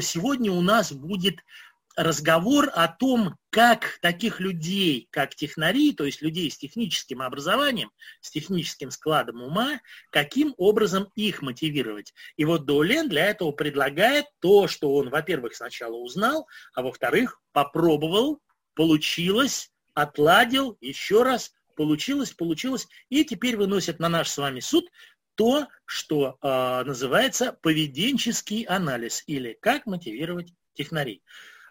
сегодня у нас будет разговор о том, как таких людей, как технари, то есть людей с техническим образованием, с техническим складом ума, каким образом их мотивировать. И вот Доулен для этого предлагает то, что он, во-первых, сначала узнал, а во-вторых, попробовал, получилось, отладил, еще раз, получилось, получилось, и теперь выносит на наш с вами суд то, что э, называется поведенческий анализ или как мотивировать технарей.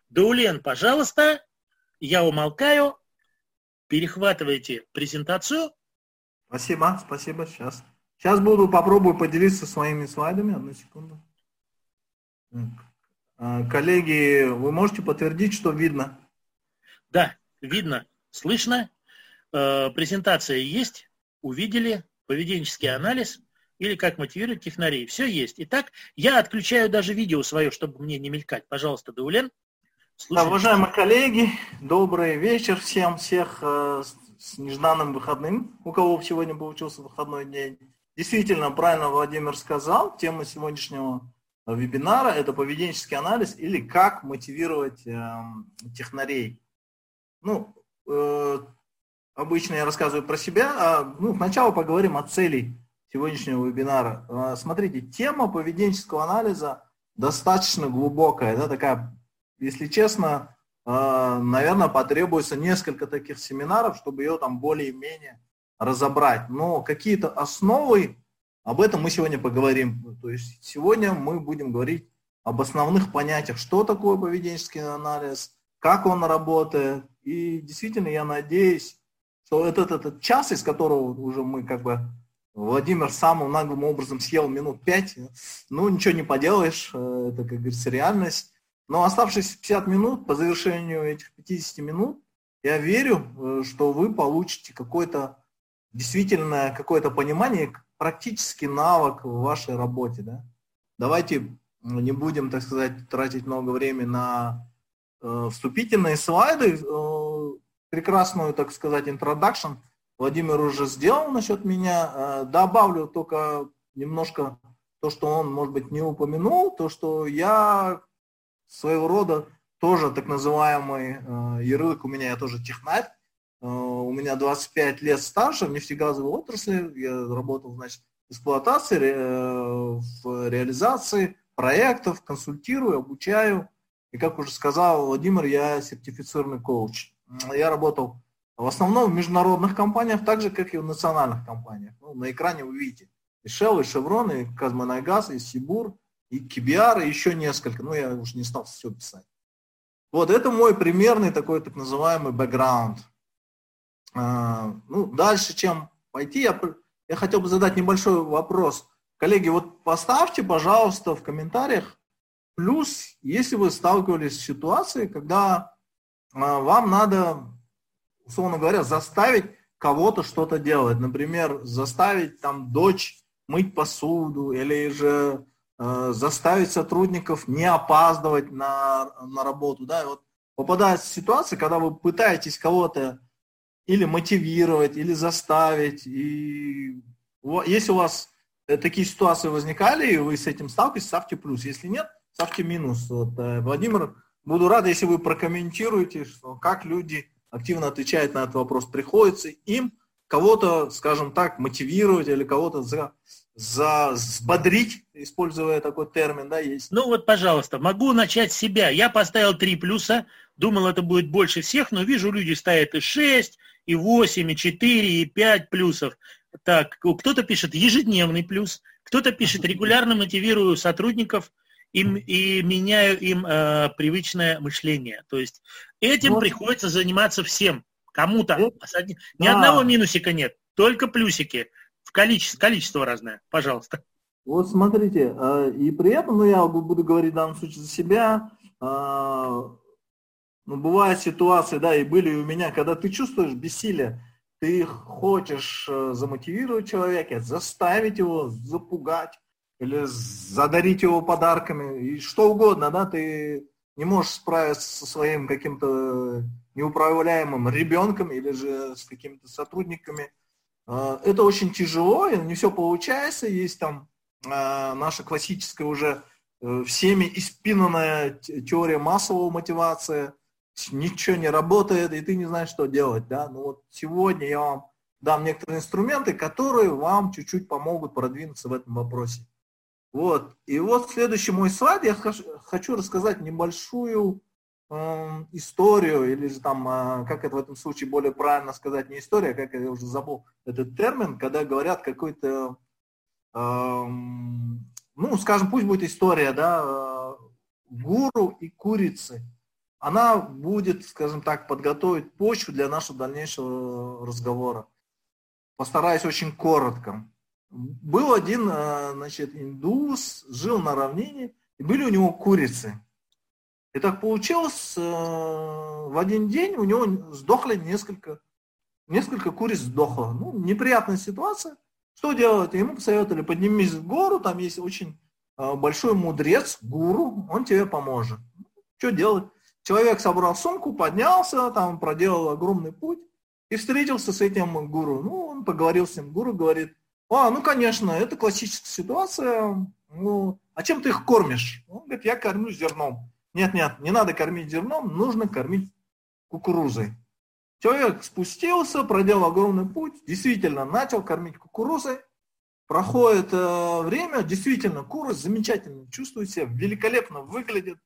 Даулен, пожалуйста, я умолкаю, перехватывайте презентацию. Спасибо, спасибо, сейчас. Сейчас буду, попробую поделиться своими слайдами, одну секунду. А, коллеги, вы можете подтвердить, что видно? Да, видно, слышно. Э, презентация есть, увидели, поведенческий анализ или как мотивировать технарей. Все есть. Итак, я отключаю даже видео свое, чтобы мне не мелькать. Пожалуйста, Даулен. Да, уважаемые коллеги, добрый вечер всем, всех э, с нежданным выходным, у кого сегодня получился выходной день. Действительно, правильно Владимир сказал, тема сегодняшнего вебинара – это поведенческий анализ или как мотивировать э, технарей. Ну, э, обычно я рассказываю про себя, а ну, сначала поговорим о цели сегодняшнего вебинара. Э, смотрите, тема поведенческого анализа достаточно глубокая, да, такая если честно, э, наверное, потребуется несколько таких семинаров, чтобы ее там более-менее разобрать. Но какие-то основы, об этом мы сегодня поговорим. То есть сегодня мы будем говорить об основных понятиях, что такое поведенческий анализ, как он работает. И действительно, я надеюсь, что этот, этот час, из которого уже мы как бы Владимир самым наглым образом съел минут пять, ну ничего не поделаешь, э, это, как говорится, реальность. Но оставшись 50 минут, по завершению этих 50 минут, я верю, э, что вы получите какое-то действительно какое-то понимание, практический навык в вашей работе. Да? Давайте не будем, так сказать, тратить много времени на э, вступительные слайды. Э, прекрасную, так сказать, introduction Владимир уже сделал насчет меня. Э, добавлю только немножко то, что он, может быть, не упомянул, то, что я своего рода тоже так называемый э, ярлык у меня, я тоже технарь, э, у меня 25 лет стажа в нефтегазовой отрасли, я работал, значит, в эксплуатации, в реализации проектов, консультирую, обучаю, и как уже сказал Владимир, я сертифицированный коуч. Я работал в основном в международных компаниях, так же, как и в национальных компаниях. Ну, на экране вы видите и Shell, и Chevron, и Казмонайгаз, и Сибур, и KBR, и еще несколько, ну я уже не стал все писать. Вот, это мой примерный такой так называемый бэкграунд. А, ну, дальше, чем пойти, я, я хотел бы задать небольшой вопрос. Коллеги, вот поставьте, пожалуйста, в комментариях плюс, если вы сталкивались с ситуацией, когда а, вам надо, условно говоря, заставить кого-то что-то делать. Например, заставить там дочь мыть посуду или же Э, заставить сотрудников не опаздывать на, на работу. Да? Вот попадается ситуация, когда вы пытаетесь кого-то или мотивировать, или заставить. И если у вас э, такие ситуации возникали, и вы с этим сталкиваетесь, ставьте плюс. Если нет, ставьте минус. Вот, э, Владимир, буду рад, если вы прокомментируете, что, как люди активно отвечают на этот вопрос. Приходится им кого-то, скажем так, мотивировать или кого-то за, за взбодрить, используя такой термин, да, есть. Ну вот, пожалуйста, могу начать с себя. Я поставил три плюса, думал, это будет больше всех, но вижу, люди ставят и 6, и 8, и 4, и 5 плюсов. Так, кто-то пишет ежедневный плюс, кто-то пишет регулярно мотивирую сотрудников и, и меняю им э, привычное мышление. То есть этим вот. приходится заниматься всем. Кому-то. Вот. Ни да. одного минусика нет, только плюсики. В количество, количество разное. Пожалуйста. Вот смотрите, а, и при этом, ну я буду говорить в данном случае за себя, а, ну бывают ситуации, да, и были у меня, когда ты чувствуешь бессилие, ты хочешь э, замотивировать человека, заставить его, запугать, или задарить его подарками, и что угодно, да, ты не можешь справиться со своим каким-то неуправляемым ребенком или же с какими-то сотрудниками. А, это очень тяжело, и не все получается. Есть там а, наша классическая уже э, всеми испинанная теория массового мотивации, ничего не работает, и ты не знаешь, что делать, да, ну вот сегодня я вам дам некоторые инструменты, которые вам чуть-чуть помогут продвинуться в этом вопросе. Вот. И вот следующий мой слайд, я хочу рассказать небольшую э, историю, или же там, э, как это в этом случае более правильно сказать, не история, как я уже забыл этот термин, когда говорят какой-то, э, ну, скажем, пусть будет история, да, э, гуру и курицы. Она будет, скажем так, подготовить почву для нашего дальнейшего разговора. Постараюсь очень коротко. Был один, э, значит, индус, жил на равнине, и были у него курицы. И так получилось, э, в один день у него сдохли несколько, несколько куриц сдохло. Ну, неприятная ситуация. Что делать? Ему посоветовали, поднимись в гору, там есть очень э, большой мудрец, гуру, он тебе поможет. Что делать? Человек собрал сумку, поднялся, там проделал огромный путь и встретился с этим гуру. Ну, он поговорил с ним. Гуру говорит, а, ну, конечно, это классическая ситуация. Ну, а чем ты их кормишь? Он говорит, я кормлю зерном. Нет, нет, не надо кормить зерном, нужно кормить кукурузой. Человек спустился, проделал огромный путь, действительно начал кормить кукурузой. Проходит э, время, действительно, куры замечательно чувствуют себя, великолепно выглядят.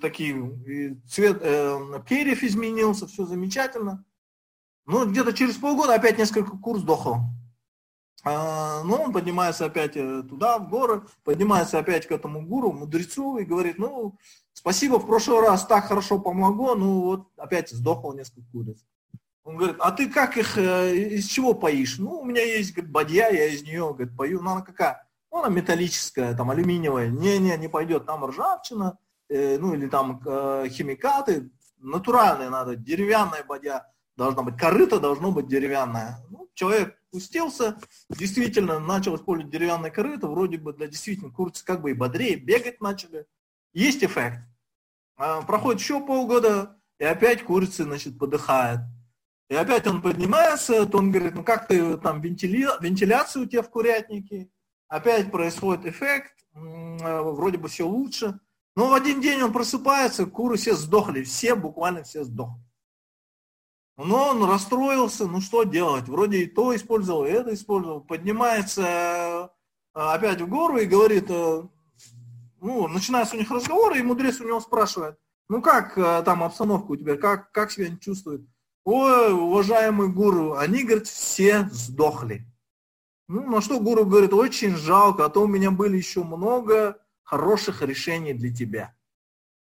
Такие, цвет э, перьев изменился, все замечательно. Ну, где-то через полгода опять несколько кур сдохло. А, ну, он поднимается опять э, туда, в горы, поднимается опять к этому гуру, мудрецу, и говорит, ну, спасибо, в прошлый раз так хорошо помогло, ну, вот опять сдохло несколько куриц. Он говорит, а ты как их, э, из чего поишь? Ну, у меня есть, говорит, бадья, я из нее, говорит, пою. Ну, она какая? Ну, она металлическая, там, алюминиевая. Не-не, не пойдет, там ржавчина, э, ну, или там э, химикаты. Натуральные надо, деревянная бадья должна быть, корыто должно быть деревянное. Ну, человек спустился, действительно начал использовать деревянное корыто, вроде бы для действительно курицы как бы и бодрее, бегать начали. Есть эффект. А, проходит еще полгода, и опять курица, значит, подыхает. И опять он поднимается, то он говорит, ну как ты там вентили... вентиляция у тебя в курятнике, опять происходит эффект, а, вроде бы все лучше. Но в один день он просыпается, куры все сдохли, все, буквально все сдохли. Но он расстроился, ну что делать, вроде и то использовал, и это использовал. Поднимается э, опять в гору и говорит, э, ну, начинается у них разговор, и мудрец у него спрашивает, ну как э, там обстановка у тебя, как, как себя они чувствуют? Ой, уважаемый гуру, они, говорит, все сдохли. Ну, на что гуру говорит, очень жалко, а то у меня были еще много хороших решений для тебя.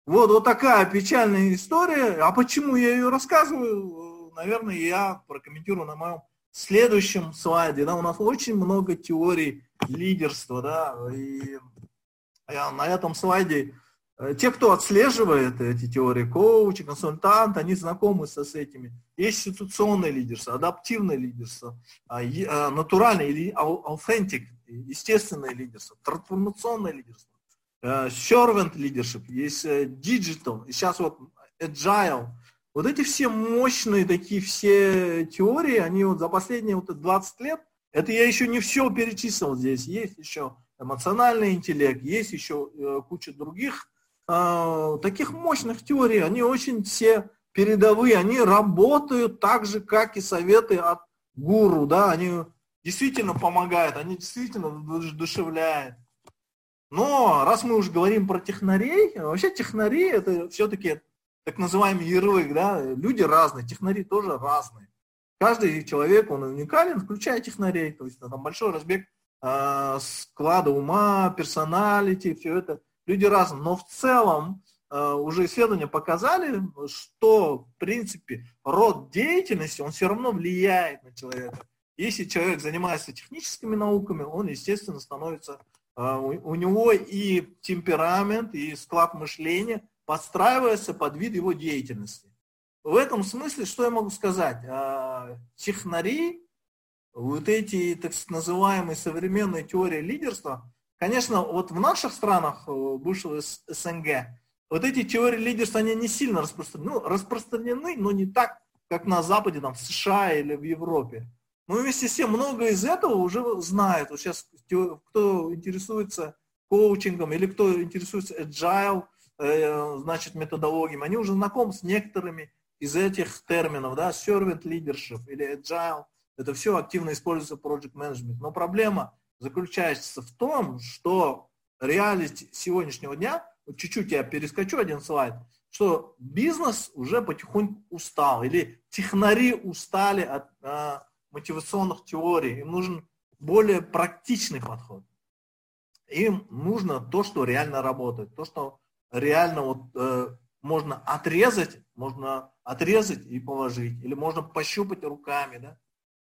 Вот, вот такая печальная история. А почему я ее рассказываю? Наверное, я прокомментирую на моем следующем слайде. Да, у нас очень много теорий лидерства, да, и на этом слайде э, те, кто отслеживает эти теории, коучи, консультанты, они знакомы со, с этими. Есть институционное лидерство, адаптивное лидерство, а, а, натуральное или authentic, естественное лидерство, трансформационное лидерство, э, servant leadership, есть э, digital, и сейчас вот agile, вот эти все мощные такие все теории, они вот за последние вот 20 лет, это я еще не все перечислил здесь, есть еще эмоциональный интеллект, есть еще э, куча других э, таких мощных теорий, они очень все передовые, они работают так же, как и советы от гуру, да, они действительно помогают, они действительно вдушевляют. Но раз мы уже говорим про технарей, вообще технари это все-таки так называемый ярлык, да, люди разные, технари тоже разные. Каждый человек, он уникален, включая технарей, то есть там большой разбег э, склада ума, персоналити, все это. Люди разные, но в целом э, уже исследования показали, что, в принципе, род деятельности, он все равно влияет на человека. Если человек занимается техническими науками, он, естественно, становится, э, у, у него и темперамент, и склад мышления – подстраивается под вид его деятельности. В этом смысле, что я могу сказать? А, технари, вот эти так называемые современные теории лидерства, конечно, вот в наших странах э, бывшего СНГ, вот эти теории лидерства, они не сильно распространены, ну, распространены, но не так, как на Западе, там, в США или в Европе. Но вместе с тем, много из этого уже знают. Вот сейчас, кто интересуется коучингом, или кто интересуется agile, значит, методологиями, они уже знакомы с некоторыми из этих терминов, да, servant leadership или agile, это все активно используется в project management. Но проблема заключается в том, что реальность сегодняшнего дня, вот чуть-чуть я перескочу один слайд, что бизнес уже потихоньку устал, или технари устали от а, мотивационных теорий, им нужен более практичный подход. Им нужно то, что реально работает, то, что реально вот, э, можно отрезать, можно отрезать и положить, или можно пощупать руками, да.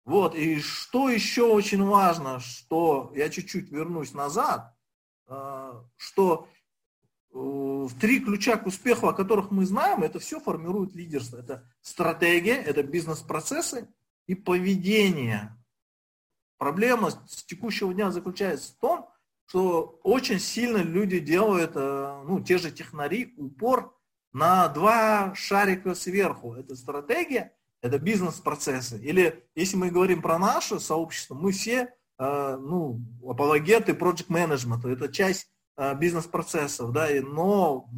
Вот, и что еще очень важно, что я чуть-чуть вернусь назад, э, что э, три ключа к успеху, о которых мы знаем, это все формирует лидерство. Это стратегия, это бизнес-процессы и поведение. Проблема с текущего дня заключается в том, что очень сильно люди делают, э, ну, те же технари, упор на два шарика сверху. Это стратегия, это бизнес-процессы. Или если мы говорим про наше сообщество, мы все, э, ну, апологеты project management, это часть э, бизнес-процессов, да, но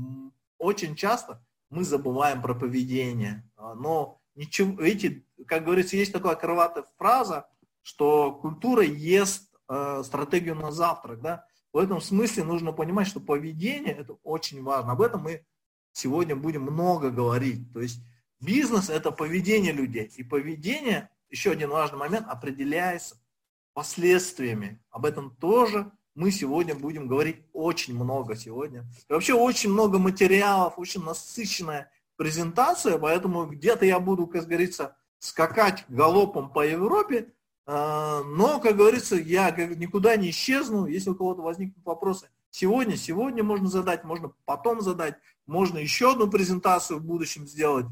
очень часто мы забываем про поведение. Но ничего, эти, как говорится, есть такая крылатая фраза, что культура ест э, стратегию на завтрак, да. В этом смысле нужно понимать, что поведение это очень важно. Об этом мы сегодня будем много говорить. То есть бизнес это поведение людей. И поведение, еще один важный момент, определяется последствиями. Об этом тоже мы сегодня будем говорить очень много сегодня. И вообще очень много материалов, очень насыщенная презентация, поэтому где-то я буду, как говорится, скакать галопом по Европе, но, как говорится, я никуда не исчезну. Если у кого-то возникнут вопросы сегодня, сегодня можно задать, можно потом задать, можно еще одну презентацию в будущем сделать.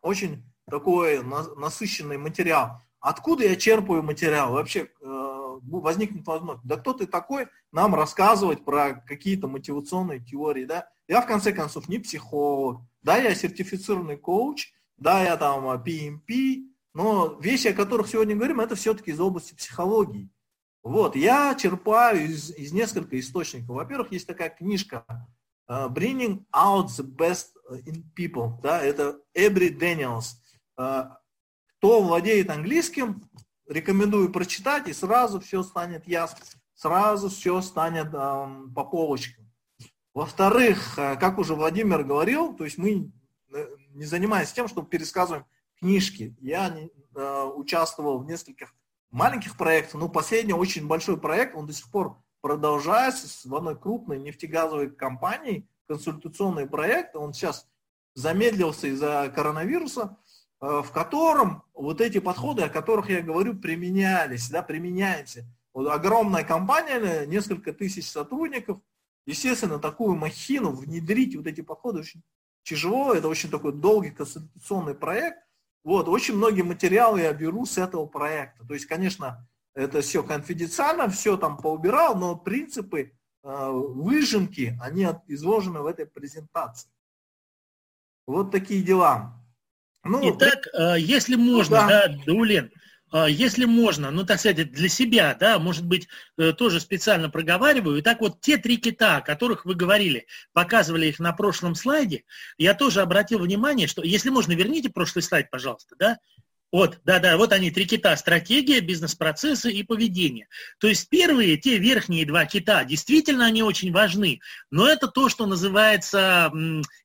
Очень такой насыщенный материал. Откуда я черпаю материал? Вообще э, возникнет возможность. Да кто ты такой нам рассказывать про какие-то мотивационные теории, да? Я в конце концов не психолог, да, я сертифицированный коуч, да, я там PMP, но вещи, о которых сегодня говорим, это все-таки из области психологии. Вот, я черпаю из, из нескольких источников. Во-первых, есть такая книжка uh, Bringing Out the Best in People, да, это Эбри Дэниелс. Uh, кто владеет английским, рекомендую прочитать, и сразу все станет ясно, сразу все станет um, по полочкам. Во-вторых, как уже Владимир говорил, то есть мы не занимаемся тем, что пересказываем книжки. Я э, участвовал в нескольких маленьких проектах, но последний очень большой проект, он до сих пор продолжается в одной крупной нефтегазовой компании, консультационный проект, он сейчас замедлился из-за коронавируса, э, в котором вот эти подходы, о которых я говорю, применялись, да, применяются. Вот огромная компания, несколько тысяч сотрудников, естественно, такую махину внедрить, вот эти подходы очень тяжело, это очень такой долгий консультационный проект, вот, очень многие материалы я беру с этого проекта. То есть, конечно, это все конфиденциально, все там поубирал, но принципы э, выжимки, они изложены в этой презентации. Вот такие дела. Ну, Итак, э, если можно, ну, да, да Дулин, а, если можно, ну, так сказать, для себя, да, может быть, э, тоже специально проговариваю. И так вот те три кита, о которых вы говорили, показывали их на прошлом слайде, я тоже обратил внимание, что, если можно, верните прошлый слайд, пожалуйста, да, вот, да-да, вот они, три кита, стратегия, бизнес-процессы и поведение. То есть первые, те верхние два кита, действительно они очень важны, но это то, что называется,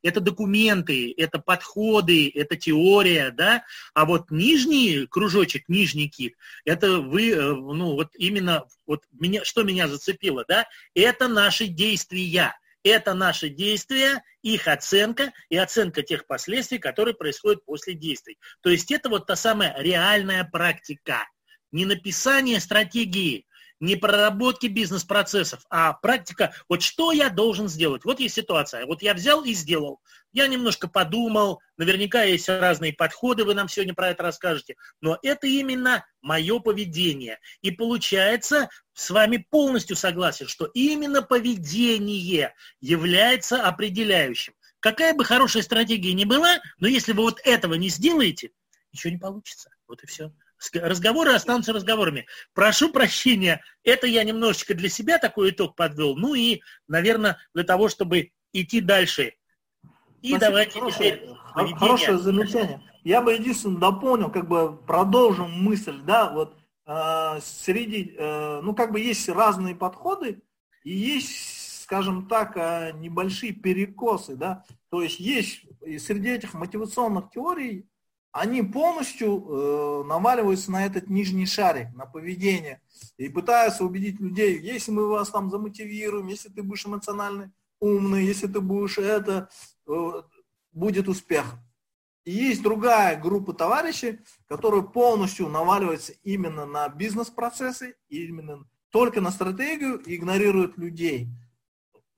это документы, это подходы, это теория, да, а вот нижний кружочек, нижний кит, это вы, э, ну вот именно, вот меня, что меня зацепило, да, это наши действия это наши действия, их оценка и оценка тех последствий, которые происходят после действий. То есть это вот та самая реальная практика. Не написание стратегии, не проработки бизнес-процессов, а практика, вот что я должен сделать. Вот есть ситуация, вот я взял и сделал. Я немножко подумал, наверняка есть разные подходы, вы нам сегодня про это расскажете, но это именно мое поведение. И получается, с вами полностью согласен, что именно поведение является определяющим. Какая бы хорошая стратегия ни была, но если вы вот этого не сделаете, ничего не получится. Вот и все. Разговоры останутся разговорами. Прошу прощения, это я немножечко для себя такой итог подвел. Ну и, наверное, для того, чтобы идти дальше. И Спасибо, давайте хорошее, теперь Хорошее замечание. Я бы единственное дополнил, как бы продолжим мысль, да, вот э, среди, э, ну как бы есть разные подходы и есть, скажем так, э, небольшие перекосы, да, то есть есть среди этих мотивационных теорий они полностью э, наваливаются на этот нижний шарик, на поведение, и пытаются убедить людей, если мы вас там замотивируем, если ты будешь эмоционально умный, если ты будешь это, э, будет успех. И есть другая группа товарищей, которые полностью наваливаются именно на бизнес-процессы, именно только на стратегию и игнорируют людей.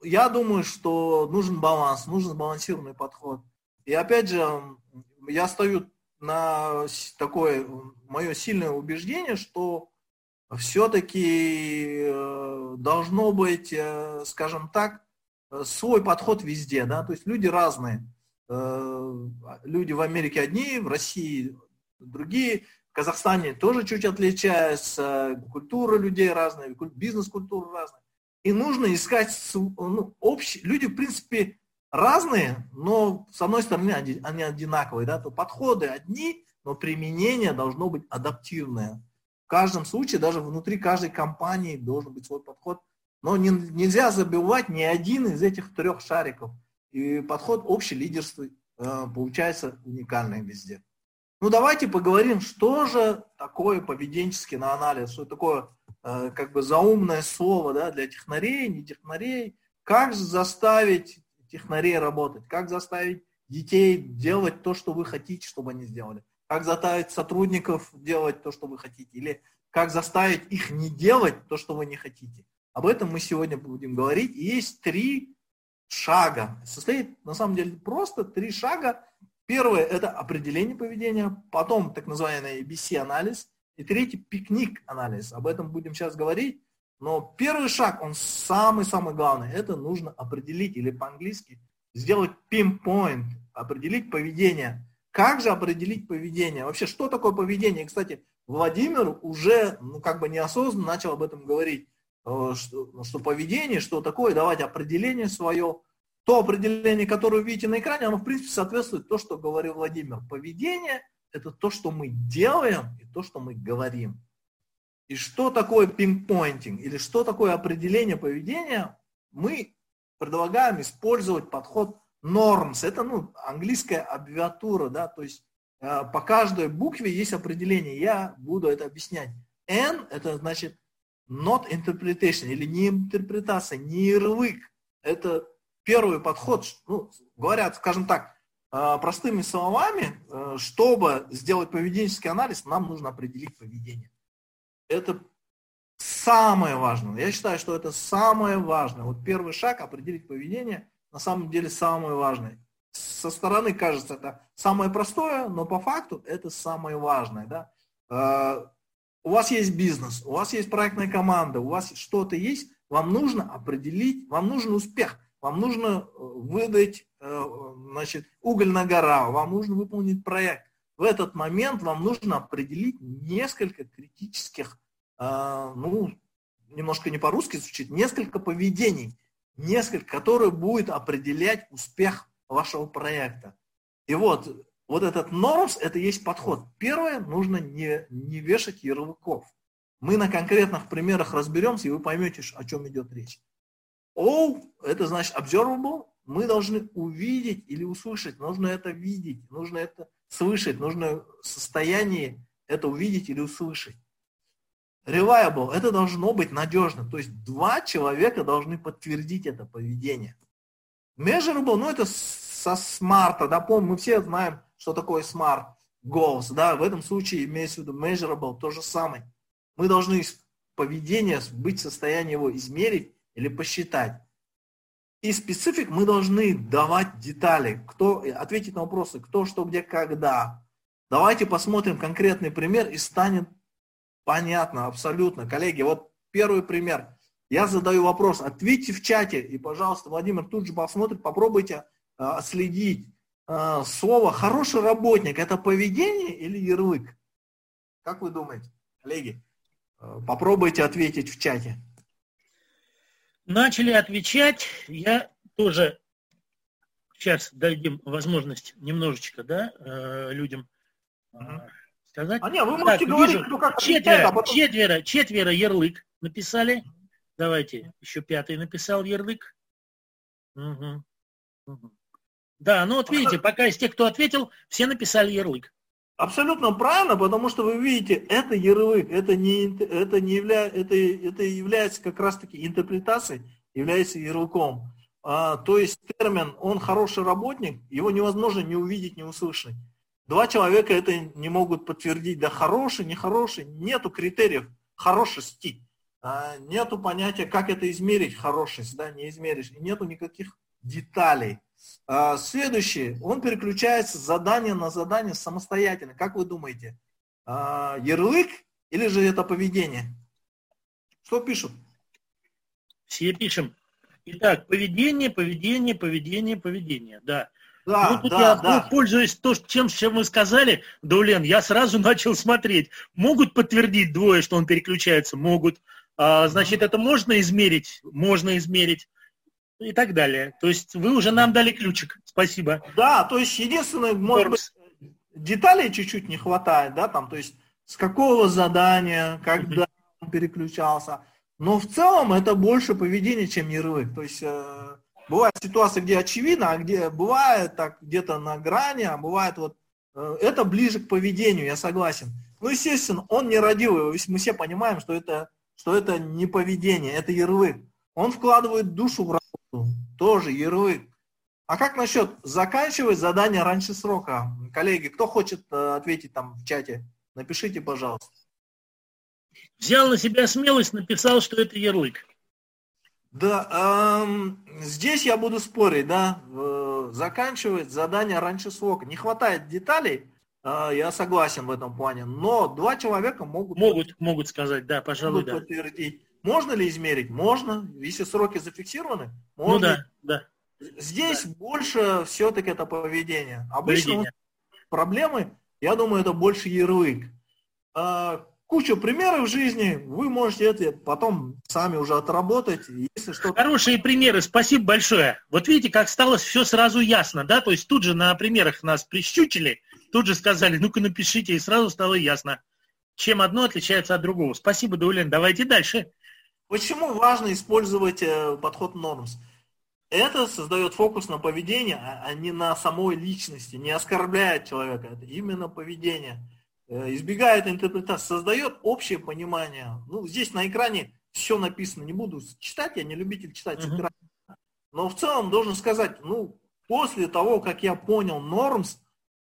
Я думаю, что нужен баланс, нужен сбалансированный подход. И опять же, я стою на такое мое сильное убеждение, что все-таки э, должно быть, э, скажем так, свой подход везде, да, то есть люди разные. Э, люди в Америке одни, в России другие, в Казахстане тоже чуть отличаются, культура людей разная, бизнес-культура разная. И нужно искать ну, общий, люди, в принципе, разные, но с одной стороны они одинаковые, да, то подходы одни, но применение должно быть адаптивное. В каждом случае, даже внутри каждой компании должен быть свой подход, но не, нельзя забывать ни один из этих трех шариков. И подход общий лидерства э, получается уникальный везде. Ну давайте поговорим, что же такое поведенческий анализ, что такое э, как бы заумное слово да, для технарей, не технарей, как заставить технарей работать, как заставить детей делать то, что вы хотите, чтобы они сделали, как заставить сотрудников делать то, что вы хотите, или как заставить их не делать то, что вы не хотите. Об этом мы сегодня будем говорить. Есть три шага. Состоит на самом деле просто три шага. Первое – это определение поведения, потом так называемый ABC-анализ, и третий – пикник-анализ. Об этом будем сейчас говорить. Но первый шаг, он самый-самый главный, это нужно определить, или по-английски сделать pinpoint, определить поведение. Как же определить поведение? Вообще, что такое поведение? И, кстати, Владимир уже, ну, как бы неосознанно начал об этом говорить, э, что, ну, что поведение, что такое, давать определение свое. То определение, которое вы видите на экране, оно, в принципе, соответствует то, что говорил Владимир. Поведение – это то, что мы делаем и то, что мы говорим. И что такое пинг-поинтинг, или что такое определение поведения, мы предлагаем использовать подход norms. Это ну, английская аббревиатура, да, то есть э, по каждой букве есть определение. Я буду это объяснять. N это значит not interpretation, или не интерпретация, не ярлык. Это первый подход. Ну, говорят, скажем так, э, простыми словами, э, чтобы сделать поведенческий анализ, нам нужно определить поведение это самое важное. Я считаю, что это самое важное. Вот первый шаг определить поведение на самом деле самое важное. Со стороны кажется это самое простое, но по факту это самое важное. Да? А, у вас есть бизнес, у вас есть проектная команда, у вас что-то есть, вам нужно определить, вам нужен успех, вам нужно э, выдать э, значит, уголь на гора, вам нужно выполнить проект в этот момент вам нужно определить несколько критических, э, ну, немножко не по-русски звучит, несколько поведений, несколько, которые будет определять успех вашего проекта. И вот, вот этот нормс, это есть подход. Первое, нужно не, не вешать ярлыков. Мы на конкретных примерах разберемся, и вы поймете, о чем идет речь. O, это значит observable, мы должны увидеть или услышать, нужно это видеть, нужно это слышать, нужно в состоянии это увидеть или услышать. Reliable, это должно быть надежно, то есть два человека должны подтвердить это поведение. Measurable, ну это со смарта, да, помню, мы все знаем, что такое smart goals, да, в этом случае имеется в виду measurable, то же самое. Мы должны поведение быть в состоянии его измерить или посчитать. И специфик мы должны давать детали, кто, ответить на вопросы, кто, что, где, когда. Давайте посмотрим конкретный пример и станет понятно абсолютно. Коллеги, вот первый пример. Я задаю вопрос, ответьте в чате, и, пожалуйста, Владимир тут же посмотрит, попробуйте э, следить. Э, слово «хороший работник» – это поведение или ярлык? Как вы думаете, коллеги? Э, попробуйте ответить в чате. Начали отвечать. Я тоже сейчас дадим возможность немножечко да, э, людям угу. сказать. А нет, вы можете так, говорить, вижу, кто как четверо, а потом... четверо, четверо ярлык написали. Давайте, еще пятый написал ярлык. Угу. Угу. Да, ну вот видите, пока из тех, кто ответил, все написали ярлык. Абсолютно правильно, потому что вы видите, это ярлык, это не, это не явля, это, это является как раз-таки интерпретацией, является ярлыком. А, то есть термин «он хороший работник», его невозможно не увидеть, не услышать. Два человека это не могут подтвердить, да хороший, нехороший, нету критериев хорошести, а, нету понятия, как это измерить, хорошесть, да, не измеришь, и нету никаких деталей. А, следующее, он переключается с задания на задание самостоятельно. Как вы думаете, а, ярлык или же это поведение? Что пишут? Все пишем. Итак, поведение, поведение, поведение, поведение. Да. Да, ну, тут да, я, да. пользуясь то, чем, чем вы сказали, Даулен, я сразу начал смотреть. Могут подтвердить двое, что он переключается? Могут. А, значит, это можно измерить? Можно измерить и так далее. То есть вы уже нам дали ключик. Спасибо. Да, то есть единственное, может быть, деталей чуть-чуть не хватает, да, там, то есть с какого задания, когда он переключался. Но в целом это больше поведение, чем ярлык. То есть э, бывают ситуации, где очевидно, а где бывает так где-то на грани, а бывает вот э, это ближе к поведению, я согласен. Ну, естественно, он не родил его, мы все понимаем, что это, что это не поведение, это ярлык. Он вкладывает душу в тоже ярлык. А как насчет заканчивать задание раньше срока? Коллеги, кто хочет э, ответить там в чате? Напишите, пожалуйста. Взял на себя смелость, написал, что это ярлык. Да, эм, здесь я буду спорить, да, э, заканчивать задание раньше срока. Не хватает деталей, э, я согласен в этом плане, но два человека могут... Могут, могут сказать, да, пожалуй, могут да. подтвердить. Можно ли измерить? Можно. Если сроки зафиксированы, можно. Ну да, да. Здесь да. больше все-таки это поведение. Обычно поведение. проблемы, я думаю, это больше ярлык. А, куча примеров в жизни, вы можете это потом сами уже отработать. Если что Хорошие примеры, спасибо большое. Вот видите, как стало все сразу ясно, да? То есть тут же на примерах нас прищучили, тут же сказали, ну-ка напишите, и сразу стало ясно, чем одно отличается от другого. Спасибо, Даулен. Давайте дальше. Почему важно использовать э, подход нормс? Это создает фокус на поведение, а, а не на самой личности, не оскорбляет человека. Это именно поведение. Э, избегает интерпретации, создает общее понимание. Ну, здесь на экране все написано, не буду читать, я не любитель читать с экрана. Но в целом должен сказать, ну, после того, как я понял нормс,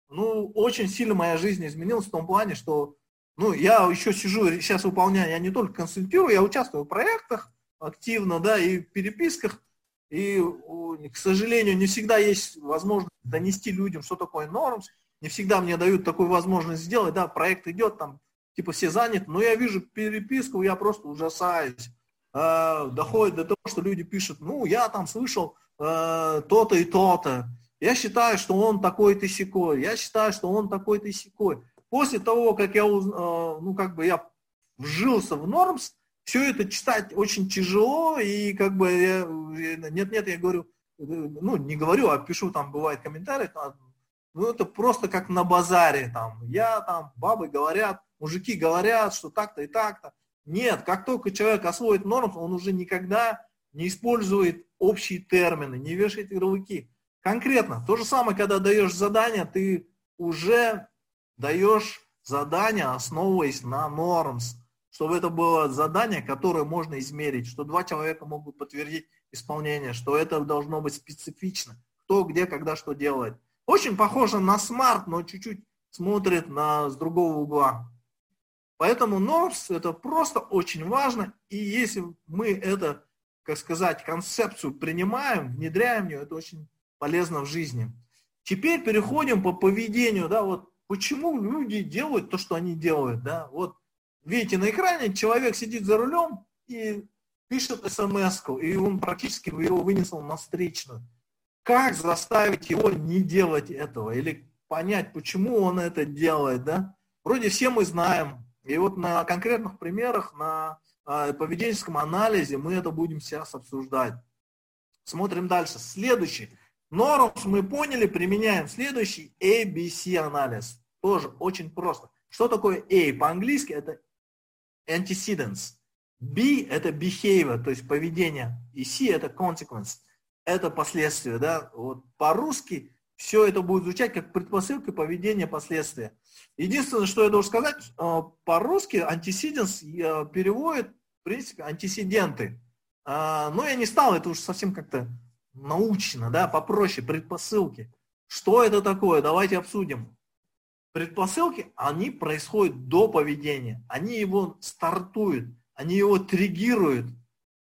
ну, очень сильно моя жизнь изменилась в том плане, что ну, я еще сижу, сейчас выполняю, я не только консультирую, я участвую в проектах активно, да, и в переписках, и, к сожалению, не всегда есть возможность донести людям, что такое нормс, не всегда мне дают такую возможность сделать, да, проект идет, там, типа все заняты, но я вижу переписку, я просто ужасаюсь. Э, доходит до того, что люди пишут, ну, я там слышал э, то-то и то-то, я считаю, что он такой-то секой, я считаю, что он такой-то секой после того, как я, э, ну, как бы я вжился в нормс, все это читать очень тяжело, и как бы нет-нет, я говорю, ну, не говорю, а пишу, там бывает комментарий, ну, это просто как на базаре, там, я там, бабы говорят, мужики говорят, что так-то и так-то. Нет, как только человек освоит нормс, он уже никогда не использует общие термины, не вешает ярлыки. Конкретно, то же самое, когда даешь задание, ты уже даешь задание, основываясь на нормс, чтобы это было задание, которое можно измерить, что два человека могут подтвердить исполнение, что это должно быть специфично, кто, где, когда, что делает. Очень похоже на смарт, но чуть-чуть смотрит на, с другого угла. Поэтому нормс это просто очень важно, и если мы это, как сказать, концепцию принимаем, внедряем ее, это очень полезно в жизни. Теперь переходим по поведению, да, вот почему люди делают то, что они делают, да, вот видите на экране человек сидит за рулем и пишет смс и он практически его вынесл на встречную. Как заставить его не делать этого? Или понять, почему он это делает, да? Вроде все мы знаем, И вот на конкретных примерах, на э, поведенческом анализе мы это будем сейчас обсуждать. Смотрим дальше. Следующий. Нормс мы поняли, применяем следующий ABC анализ. Тоже очень просто. Что такое A? По-английски это antecedents. B это behavior, то есть поведение. И C это consequence. Это последствия. Да? Вот по-русски все это будет звучать как предпосылка поведения, последствия. Единственное, что я должен сказать, э, по-русски antecedents э, переводит, в принципе, антисиденты. А, но я не стал, это уж совсем как-то научно, да, попроще, предпосылки. Что это такое? Давайте обсудим. Предпосылки, они происходят до поведения. Они его стартуют, они его триггируют.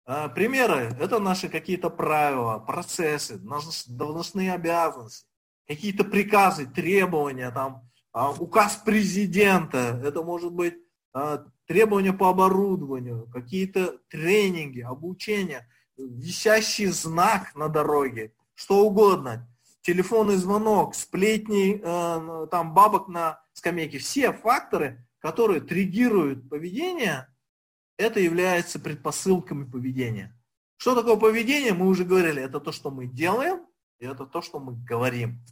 А, примеры – это наши какие-то правила, процессы, должностные обязанности, какие-то приказы, требования, там, а, указ президента, это может быть а, требования по оборудованию, какие-то тренинги, обучение, висящий знак на дороге, что угодно, телефонный звонок, сплетни, э, там бабок на скамейке, все факторы, которые триггируют поведение, это является предпосылками поведения. Что такое поведение, мы уже говорили, это то, что мы делаем, и это то, что мы говорим.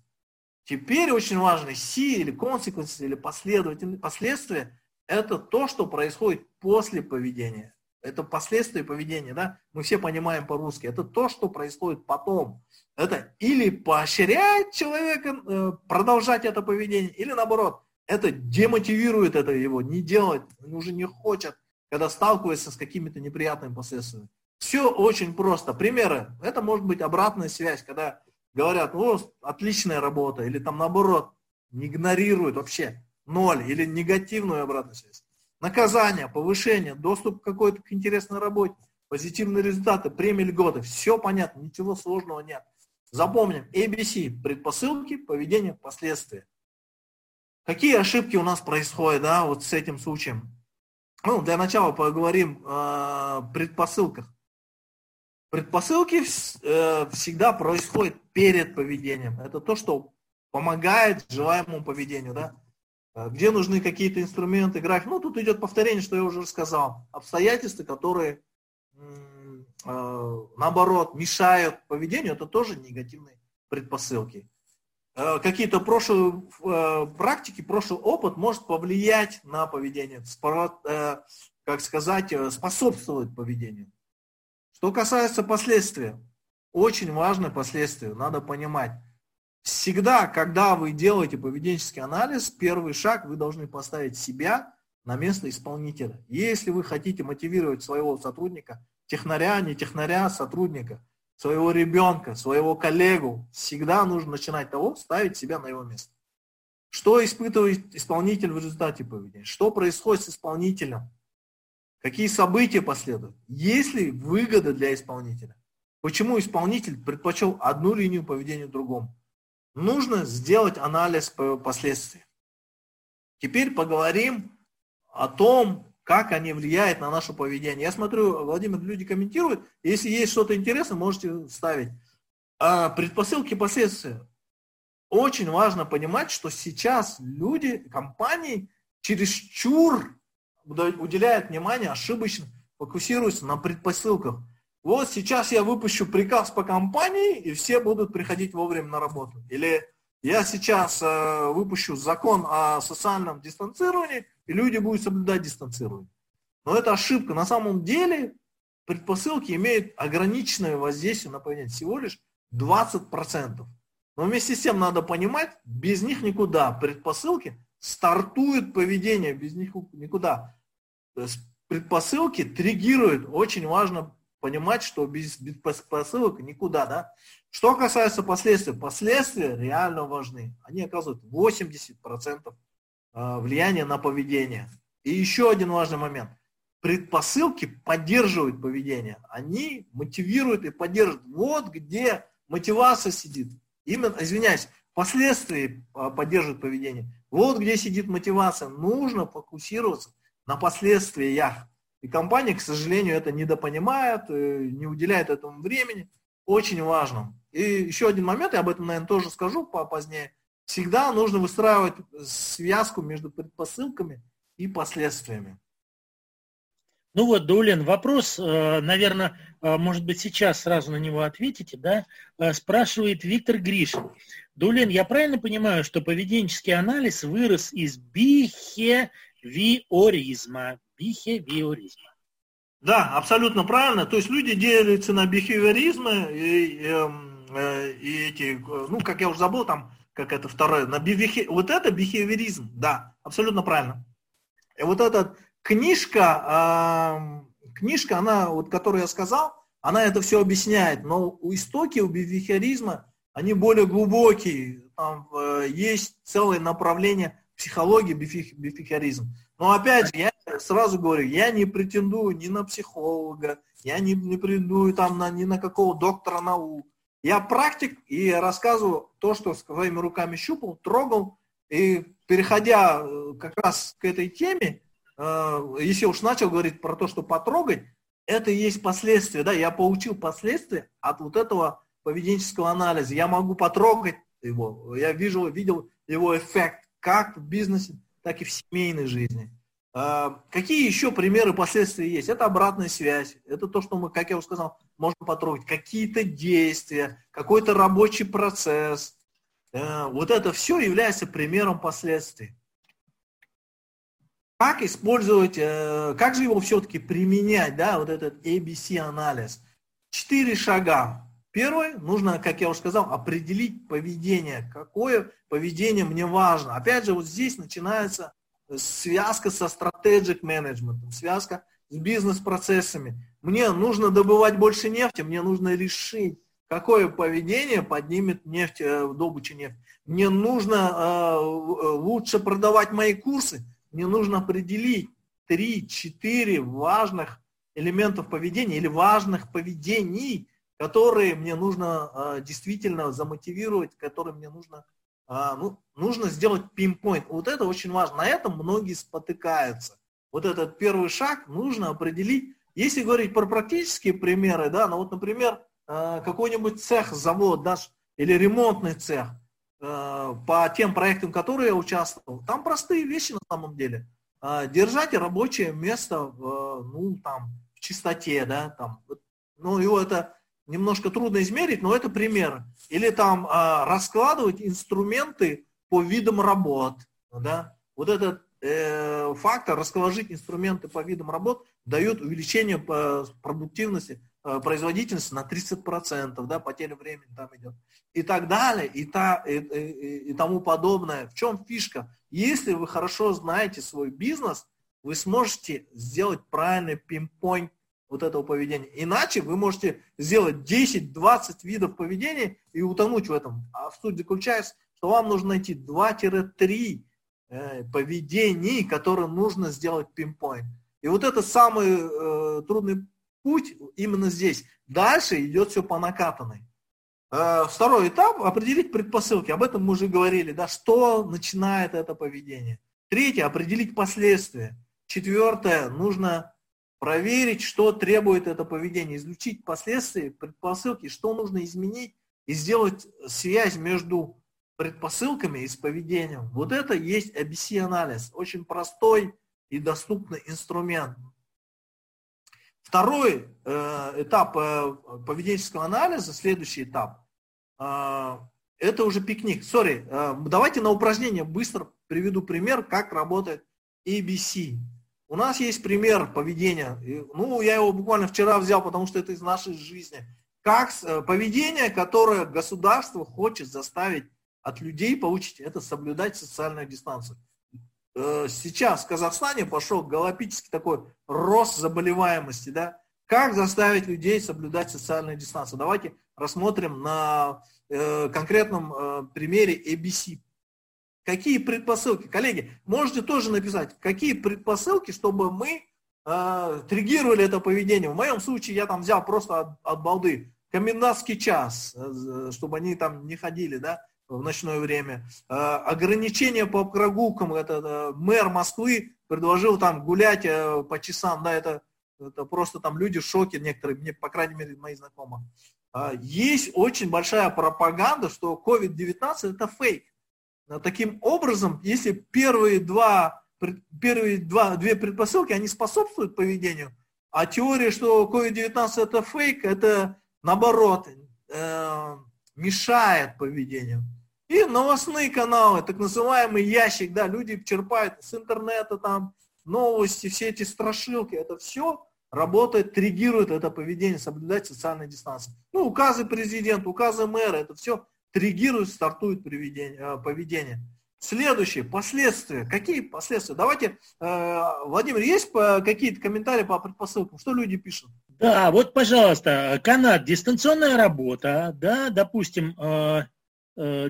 Теперь очень важно C или consequences, или последовательные последствия, это то, что происходит после поведения. Это последствия поведения, да? Мы все понимаем по-русски. Это то, что происходит потом. Это или поощряет человека э, продолжать это поведение, или наоборот, это демотивирует это его не делать, уже не хочет, когда сталкивается с какими-то неприятными последствиями. Все очень просто. Примеры. Это может быть обратная связь, когда говорят, о, отличная работа, или там наоборот, не игнорируют вообще ноль, или негативную обратную связь наказание, повышение, доступ какой-то к интересной работе, позитивные результаты, премии, льготы. Все понятно, ничего сложного нет. Запомним, ABC – предпосылки, поведение, последствия. Какие ошибки у нас происходят да, вот с этим случаем? Ну, для начала поговорим о предпосылках. Предпосылки э, всегда происходят перед поведением. Это то, что помогает желаемому поведению. Да? Э, где нужны какие-то инструменты, график. Ну, тут идет повторение, что я уже рассказал. Обстоятельства, которые, э, наоборот, мешают поведению, это тоже негативные предпосылки. Э, какие-то прошлые практики, прошлый опыт может повлиять на поведение, как сказать, способствовать поведению. Что касается последствий, очень важное последствие, надо понимать. Всегда, когда вы делаете поведенческий анализ, первый шаг вы должны поставить себя на место исполнителя. Если вы хотите мотивировать своего сотрудника, технаря, не технаря, сотрудника, своего ребенка, своего коллегу, всегда нужно начинать того, ставить себя на его место. Что испытывает исполнитель в результате поведения? Что происходит с исполнителем? Какие события последуют? Есть ли выгода для исполнителя? Почему исполнитель предпочел одну линию поведения другому? Нужно сделать анализ последствий. Теперь поговорим о том, как они влияют на наше поведение. Я смотрю, Владимир, люди комментируют. Если есть что-то интересное, можете ставить. А предпосылки последствия. Очень важно понимать, что сейчас люди, компании чересчур уделяют внимание ошибочно, фокусируются на предпосылках вот сейчас я выпущу приказ по компании, и все будут приходить вовремя на работу. Или я сейчас э, выпущу закон о социальном дистанцировании, и люди будут соблюдать дистанцирование. Но это ошибка. На самом деле предпосылки имеют ограниченное воздействие на поведение, всего лишь 20%. Но вместе с тем надо понимать, без них никуда. Предпосылки стартуют поведение, без них никуда. То есть предпосылки триггируют, очень важно понимать, что без, без посылок никуда, да. Что касается последствий, последствия реально важны. Они оказывают 80% а, влияния на поведение. И еще один важный момент. Предпосылки поддерживают поведение. Они мотивируют и поддерживают. Вот где мотивация сидит. Именно, извиняюсь, последствия а, поддерживают поведение. Вот где сидит мотивация. Нужно фокусироваться на последствиях. И компания, к сожалению, это недопонимает, э, не уделяет этому времени. Очень важно. И еще один момент, я об этом, наверное, тоже скажу позднее. Всегда нужно выстраивать связку между предпосылками и последствиями. Ну вот, Дулин, вопрос, э, наверное, э, может быть, сейчас сразу на него ответите, да? Спрашивает Виктор Гришин. Дулин, я правильно понимаю, что поведенческий анализ вырос из бихевиоризма? Бихевиоризма. Да, абсолютно правильно. То есть люди делятся на бихевиоризмы и, и, эм, и эти, ну, как я уже забыл, там, как это второе, на бихе... вот это бихевиоризм, да, абсолютно правильно. И вот этот книжка, книжка, она, вот, которую я сказал, она это все объясняет, но у истоки у бивихеризма, они более глубокие, там э, есть целое направление психологии бифихеризм. Но опять же, я сразу говорю, я не претендую ни на психолога, я не, не претендую там на, ни на какого доктора наук. Я практик и рассказываю то, что своими руками щупал, трогал, и переходя э, как раз к этой теме, Э, если уж начал говорить про то, что потрогать, это и есть последствия, да, я получил последствия от вот этого поведенческого анализа. Я могу потрогать его, я вижу, видел его эффект как в бизнесе, так и в семейной жизни. Э, какие еще примеры последствий есть? Это обратная связь, это то, что мы, как я уже сказал, можем потрогать. Какие-то действия, какой-то рабочий процесс. Э, вот это все является примером последствий. Как использовать, э, как же его все-таки применять, да, вот этот ABC-анализ? Четыре шага. Первый, нужно, как я уже сказал, определить поведение. Какое поведение мне важно. Опять же, вот здесь начинается связка со strategic management, связка с бизнес-процессами. Мне нужно добывать больше нефти, мне нужно решить, какое поведение поднимет нефть, э, добычу нефти. Мне нужно э, лучше продавать мои курсы, мне нужно определить 3-4 важных элементов поведения или важных поведений, которые мне нужно э, действительно замотивировать, которые мне нужно, э, ну, нужно сделать пинпоинт. Вот это очень важно. На этом многие спотыкаются. Вот этот первый шаг нужно определить. Если говорить про практические примеры, да, ну вот, например, э, какой-нибудь цех, завод, да, или ремонтный цех – Э, по тем проектам, которые я участвовал, там простые вещи на самом деле. Э, держать рабочее место в, ну, там, в чистоте, да, там, ну, его это немножко трудно измерить, но это пример. Или там э, раскладывать инструменты по видам работ, да, вот этот э, фактор, расположить инструменты по видам работ, дает увеличение продуктивности Э, производительность на 30%, да, потеря времени там идет, и так далее, и, та, и, и, и тому подобное. В чем фишка? Если вы хорошо знаете свой бизнес, вы сможете сделать правильный пинпоинт вот этого поведения. Иначе вы можете сделать 10-20 видов поведения и утонуть в этом. А суть заключается, что вам нужно найти 2-3 э, поведений, которые нужно сделать пинпоинт. И вот это самый э, трудный путь именно здесь. Дальше идет все по накатанной. Э, второй этап – определить предпосылки. Об этом мы уже говорили, да, что начинает это поведение. Третье – определить последствия. Четвертое – нужно проверить, что требует это поведение, изучить последствия, предпосылки, что нужно изменить и сделать связь между предпосылками и с поведением. Вот это есть ABC-анализ. Очень простой и доступный инструмент. Второй э, этап э, поведенческого анализа, следующий этап, э, это уже пикник. Сори, э, давайте на упражнение быстро приведу пример, как работает ABC. У нас есть пример поведения. Ну, я его буквально вчера взял, потому что это из нашей жизни. Как э, поведение, которое государство хочет заставить от людей получить, это соблюдать социальную дистанцию. Э, сейчас в Казахстане пошел галопический такой рост заболеваемости, да, как заставить людей соблюдать социальную дистанцию. Давайте рассмотрим на э, конкретном примере ABC. Какие предпосылки? Коллеги, можете тоже написать, какие предпосылки, чтобы мы э, триггировали это поведение. В моем случае я там взял просто от, от балды комендантский час, э, чтобы они там не ходили, да, в ночное время. А, ограничения по прогулкам, это мэр Москвы предложил там гулять э, по часам, да, это, это просто там люди в шоке некоторые, мне, по крайней мере, мои знакомые. А, есть очень большая пропаганда, что COVID-19 это фейк. Таким образом, если первые два первые два, две предпосылки, они способствуют поведению, а теория, что COVID-19 это фейк, это наоборот, э, мешает поведению. И новостные каналы, так называемый ящик, да, люди черпают с интернета там новости, все эти страшилки, это все работает, триггирует это поведение, соблюдать социальные дистанции. Ну, указы президента, указы мэра, это все триггирует, стартует э, поведение. Следующее, последствия. Какие последствия? Давайте, э, Владимир, есть какие-то комментарии по предпосылкам? Что люди пишут? Да, вот, пожалуйста, канат, дистанционная работа, да, допустим, э,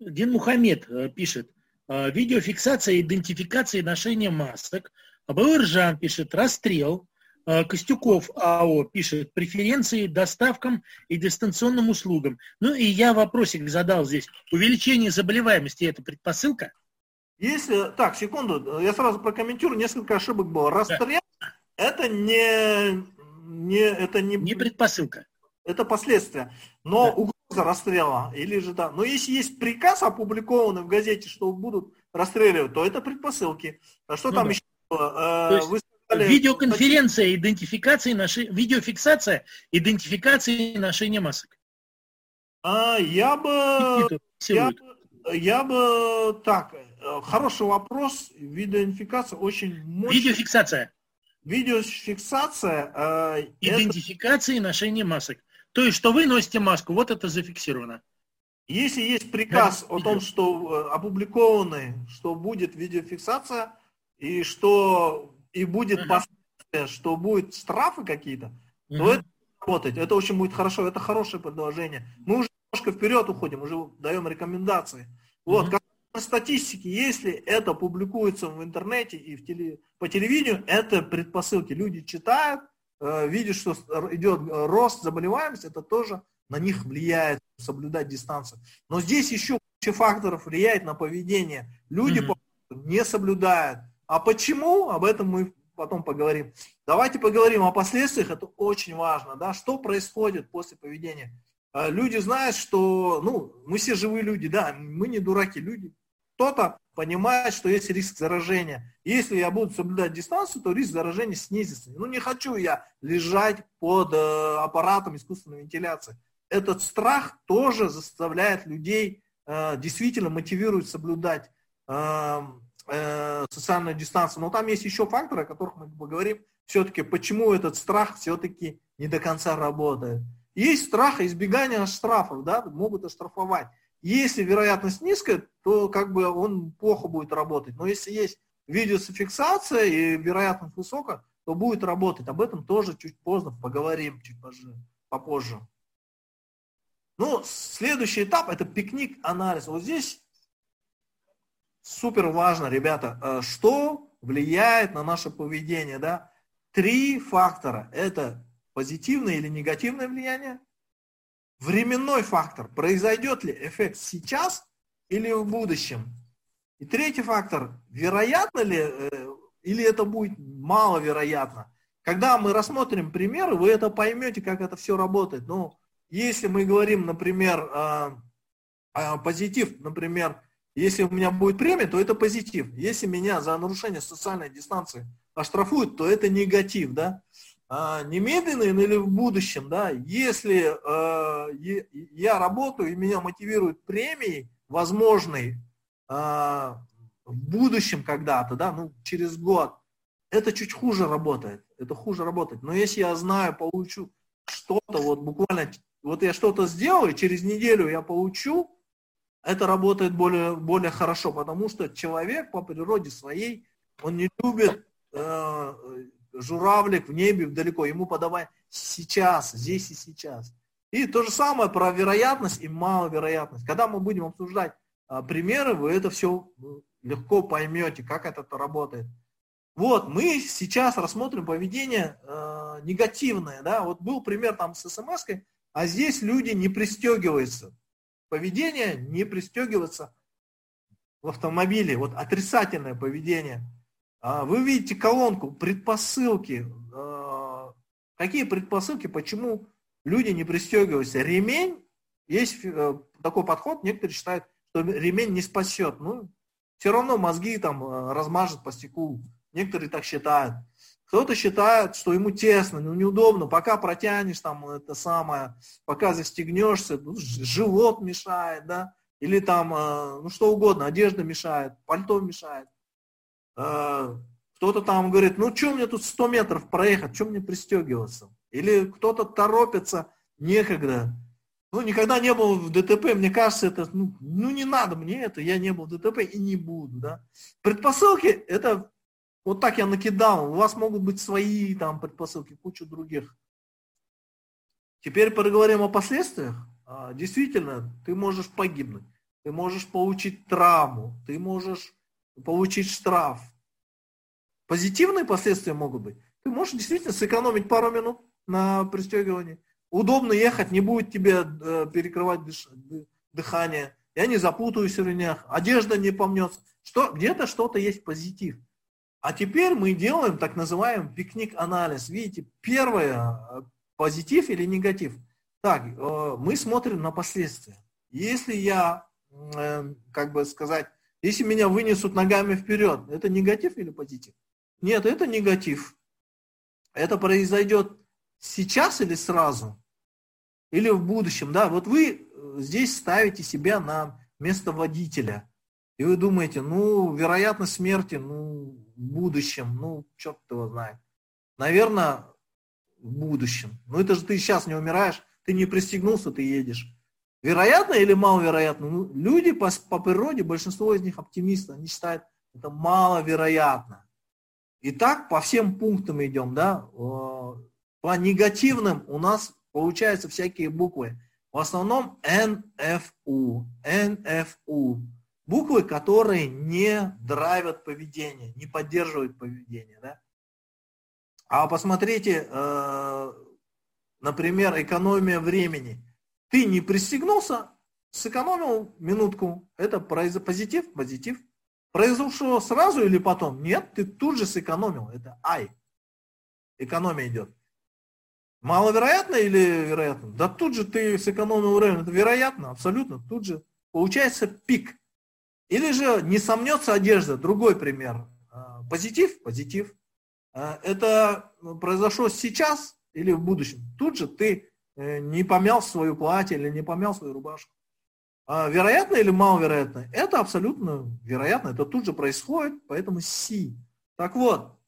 Дин Мухаммед пишет, видеофиксация, идентификация и ношение масок. Бауржан пишет, расстрел. Э, Костюков АО пишет, преференции доставкам и дистанционным услугам. Ну и я вопросик задал здесь. Увеличение заболеваемости – это предпосылка? Если, так, секунду, я сразу прокомментирую, несколько ошибок было. Расстрел да. – это не, не, это не... Не предпосылка. Это последствия. Но да. угроза расстрела, или же да. Но если есть приказ опубликованный в газете, что будут расстреливать, то это предпосылки. А что ну, там да. еще было? Э, вы сказали... Видеоконференция, идентификация, ноши... видеофиксация, идентификация и ношение масок. А, я бы... Я, я бы... Так, э, хороший вопрос. Видеоидентификация очень мощная. Видеофиксация. Видеофиксация. Э, Идентификация это... и ношение масок. То есть, что вы носите маску, вот это зафиксировано. Если есть приказ да, о том, что э, опубликованный, что будет видеофиксация, и что и будет uh-huh. последствия, что будет штрафы какие-то, uh-huh. то это работает. Это очень будет хорошо, это хорошее предложение. Мы уже немножко вперед уходим, уже даем рекомендации. Вот, uh-huh. как по статистике, если это публикуется в интернете и в теле, по телевидению, это предпосылки. Люди читают, Э, видишь, что идет э, рост заболеваемости, это тоже на них влияет, соблюдать дистанцию. Но здесь еще куча факторов влияет на поведение. Люди mm-hmm. не соблюдают. А почему? Об этом мы потом поговорим. Давайте поговорим о последствиях, это очень важно. Да? Что происходит после поведения? Э, люди знают, что ну, мы все живые люди, да, мы не дураки, люди. Кто-то понимает, что есть риск заражения. Если я буду соблюдать дистанцию, то риск заражения снизится. Ну не хочу я лежать под э, аппаратом искусственной вентиляции. Этот страх тоже заставляет людей, э, действительно мотивирует соблюдать э, э, дистанцию. Но там есть еще факторы, о которых мы поговорим. Все-таки почему этот страх все-таки не до конца работает. Есть страх избегания штрафов, да, могут оштрафовать. Если вероятность низкая, то как бы он плохо будет работать. Но если есть видеофиксация и вероятность высокая, то будет работать. Об этом тоже чуть поздно поговорим, чуть позже, попозже. Ну, следующий этап это пикник-анализ. Вот здесь супер важно, ребята, э, что влияет на наше поведение. Да? Три фактора. Это позитивное или негативное влияние, временной фактор. Произойдет ли эффект сейчас или в будущем? И третий фактор. Вероятно ли э, или это будет маловероятно? Когда мы рассмотрим примеры, вы это поймете, как это все работает. Ну, если мы говорим, например, позитив, например, если у меня будет премия, то это позитив. Если меня за нарушение социальной дистанции оштрафуют, то это негатив, да а, немедленно или в будущем, да, если э, я работаю и меня мотивируют премией возможной э, в будущем когда-то, да, ну, через год, это чуть хуже работает, это хуже работает. Но если я знаю, получу что-то, вот буквально, вот я что-то сделаю, через неделю я получу, это работает более, более хорошо, потому что человек по природе своей, он не любит э, журавлик в небе далеко, ему подавай сейчас, здесь и сейчас. И то же самое про вероятность и маловероятность. Когда мы будем обсуждать а, примеры, вы это все ну, легко поймете, как это работает. Вот, мы сейчас рассмотрим поведение э, негативное, да, вот был пример там с смс а здесь люди не пристегиваются. Поведение не пристегивается в автомобиле, вот отрицательное поведение – а, вы видите колонку предпосылки. А, какие предпосылки, почему люди не пристегиваются? Ремень, есть э, такой подход, некоторые считают, что ремень не спасет. Ну, Все равно мозги там э, размажет по стеклу. Некоторые так считают. Кто-то считает, что ему тесно, ну, неудобно, пока протянешь там это самое, пока застегнешься, ну, живот мешает, да, или там, э, ну что угодно, одежда мешает, пальто мешает. Э, кто-то там говорит, ну что мне тут 100 метров проехать, что мне пристегиваться? Или кто-то торопится, некогда. Ну, никогда не был в ДТП, мне кажется, это, ну, ну, не надо мне это, я не был в ДТП и не буду, да. Предпосылки, это, вот так я накидал, у вас могут быть свои там предпосылки, куча других. Теперь поговорим о последствиях. А, действительно, ты можешь погибнуть, ты можешь получить травму, ты можешь получить штраф. Позитивные последствия могут быть. Ты можешь действительно сэкономить пару минут на пристегивании. Удобно ехать, не будет тебе э, перекрывать дыхание. Я не запутаюсь в ремнях, одежда не помнется. Что, где-то что-то есть позитив. А теперь мы делаем так называемый пикник-анализ. Видите, первое, э, позитив или негатив. Так, э, мы смотрим на последствия. Если я, как бы сказать, если меня вынесут ногами вперед, это негатив или позитив? Нет, это негатив. Это произойдет сейчас или сразу? Или в будущем, да? Вот вы э, здесь ставите себя на место водителя. И вы думаете, ну, вероятность смерти, ну, в будущем, ну, черт его знает. Наверное, в будущем. Ну, это же ты сейчас не умираешь, ты не пристегнулся, ты едешь. Вероятно или маловероятно? Ну, люди по, по природе, большинство из них оптимисты, они считают, это маловероятно. И так по всем пунктам идем, да. По негативным у нас получаются всякие буквы. В основном НФУ, НФУ. Буквы, которые не драйвят поведение, не поддерживают поведение. Да? А посмотрите, э, например, экономия времени. Ты не пристегнулся, сэкономил минутку. Это позитив, позитив. Произошло сразу или потом? Нет, ты тут же сэкономил. Это ай. Экономия идет. Маловероятно или вероятно? Да тут же ты сэкономил время. Это вероятно, абсолютно. Тут же получается пик. Или же не сомнется одежда. Другой пример. А, позитив? Позитив. А, это произошло сейчас или в будущем. Тут же ты э, не помял свою платье или не помял свою рубашку. А вероятно или маловероятно? Это абсолютно вероятно. Это тут же происходит, поэтому си. Так вот,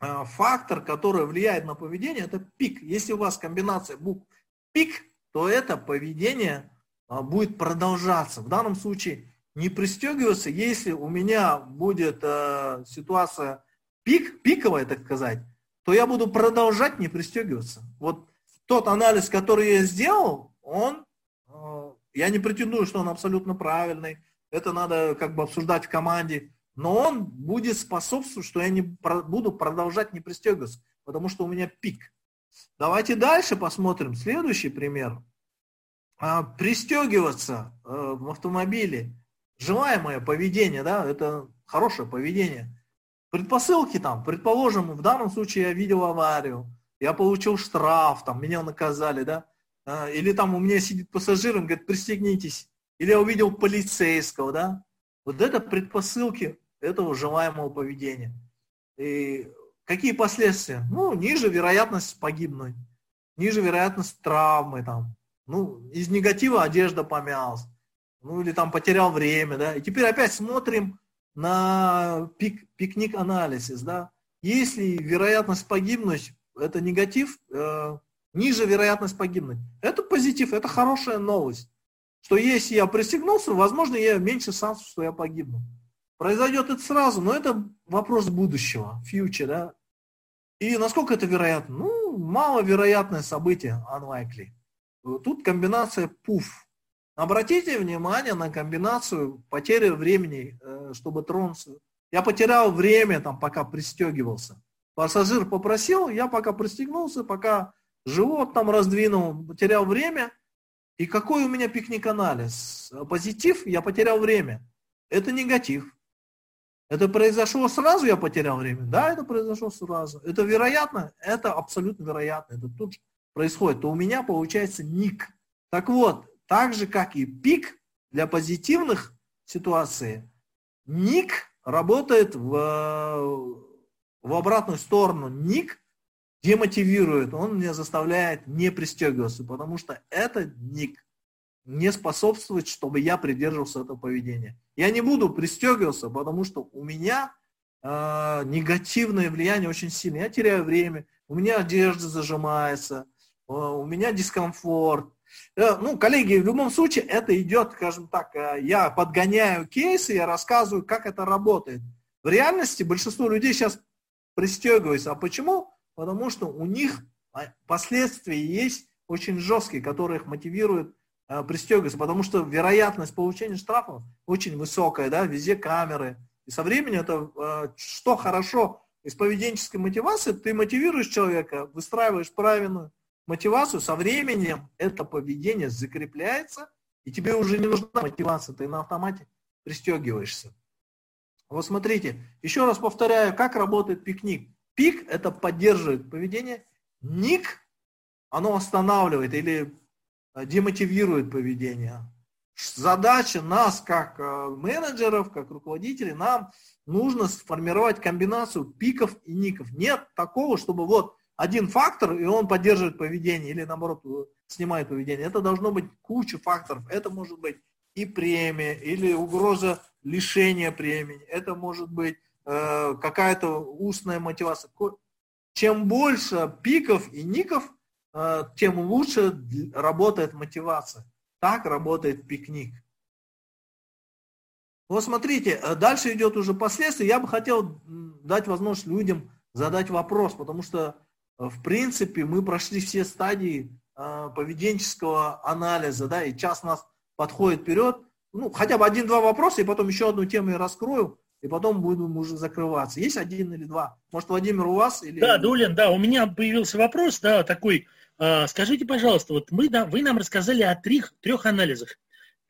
фактор, который влияет на поведение, это пик. Если у вас комбинация букв пик, то это поведение будет продолжаться. В данном случае не пристегиваться, если у меня будет э, ситуация пик, пиковая, так сказать, то я буду продолжать не пристегиваться. Вот тот анализ, который я сделал, он, э, я не претендую, что он абсолютно правильный, это надо как бы обсуждать в команде, но он будет способствовать, что я не буду продолжать не пристегиваться, потому что у меня пик. Давайте дальше посмотрим. Следующий пример. А, пристегиваться э, в автомобиле. Желаемое поведение, да, это хорошее поведение. Предпосылки там, предположим, в данном случае я видел аварию, я получил штраф, там, меня наказали, да, а, или там у меня сидит пассажир, он говорит, пристегнитесь, или я увидел полицейского, да, вот это предпосылки этого желаемого поведения. И какие последствия? Ну, ниже вероятность погибнуть, ниже вероятность травмы, там, ну, из негатива одежда помялась, ну, или там потерял время, да. И теперь опять смотрим на пик, пикник-анализис, да. Если вероятность погибнуть, это негатив, э, ниже вероятность погибнуть. Это позитив, это хорошая новость. Что если я пристегнулся, возможно, я меньше шансов, что я погибну. Произойдет это сразу, но это вопрос будущего, future, да. И насколько это вероятно? Ну, маловероятное событие, unlikely. Тут комбинация пуф. Обратите внимание на комбинацию потери времени, э, чтобы тронуться. Я потерял время, там, пока пристегивался. Пассажир попросил, я пока пристегнулся, пока живот там раздвинул, потерял время. И какой у меня пикник-анализ? Позитив, я потерял время. Это негатив. Это произошло сразу, я потерял время? Да, это произошло сразу. Это вероятно? Это абсолютно вероятно. Это тут происходит. То у меня получается ник. Так вот, так же, как и пик для позитивных ситуаций, ник работает в, в обратную сторону. Ник демотивирует, он меня заставляет не пристегиваться, потому что этот ник не способствует, чтобы я придерживался этого поведения. Я не буду пристегиваться, потому что у меня э, негативное влияние очень сильное. Я теряю время, у меня одежда зажимается, э, у меня дискомфорт. Э, ну, коллеги, в любом случае это идет, скажем так, э, я подгоняю кейсы, я рассказываю, как это работает. В реальности большинство людей сейчас пристегиваются. А почему? Потому что у них а, последствия есть очень жесткие, которые их мотивируют э, пристегиваться, потому что вероятность получения штрафов очень высокая, да, везде камеры. И со временем это, э, что хорошо из поведенческой мотивации, ты мотивируешь человека, выстраиваешь правильную мотивацию, со временем это поведение закрепляется, и тебе уже не нужна мотивация, ты на автомате пристегиваешься. Вот смотрите, еще раз повторяю, как работает пикник. Пик – это поддерживает поведение. Ник – оно останавливает или э, демотивирует поведение. Задача нас, как э, менеджеров, как руководителей, нам нужно сформировать комбинацию пиков и ников. Нет такого, чтобы вот один фактор, и он поддерживает поведение, или наоборот, э, снимает поведение. Это должно быть куча факторов. Это может быть и премия, или угроза лишения премии. Это может быть Э, какая-то устная мотивация. Чем больше пиков и ников, э, тем лучше работает мотивация. Так работает пикник. Вот смотрите, э, дальше идет уже последствия. Я бы хотел дать возможность людям задать вопрос, потому что, в принципе, мы прошли все стадии поведенческого анализа, да, и час нас подходит вперед. Ну, хотя бы один-два вопроса, и потом еще одну тему я раскрою и потом будем уже закрываться. Есть один или два? Может, Владимир, у вас? Или... Да, Дулин, да, у меня появился вопрос, да, такой. Э, скажите, пожалуйста, вот мы, да, вы нам рассказали о трех, трех анализах.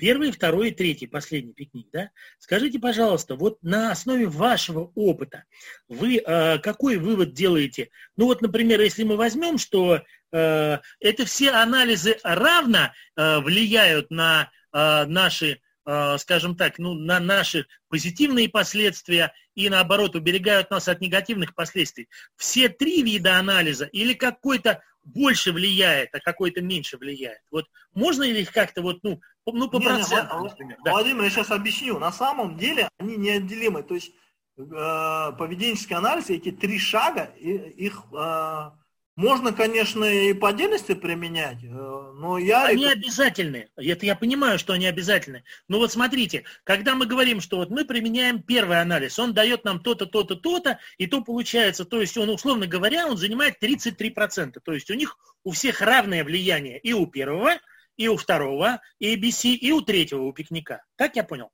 Первый, второй и третий, последний пикник, да? Скажите, пожалуйста, вот на основе вашего опыта вы э, какой вывод делаете? Ну вот, например, если мы возьмем, что э, это все анализы равно э, влияют на э, наши Э, скажем так, ну, на наши позитивные последствия и, наоборот, уберегают нас от негативных последствий. Все три вида анализа или какой-то больше влияет, а какой-то меньше влияет. Вот можно ли их как-то вот, ну, ну по процентам, например? Да. Владимир, я сейчас объясню. На самом деле они неотделимы. То есть э, поведенческий анализ, эти три шага, их э, можно, конечно, и по отдельности применять, э, но я... Они обязательны. Это я понимаю, что они обязательны. Но вот смотрите, когда мы говорим, что вот мы применяем первый анализ, он дает нам то-то, то-то, то-то, и то получается, то есть он, условно говоря, он занимает 33%. То есть у них у всех равное влияние и у первого, и у второго, и ABC, и у третьего, у пикника. Так я понял?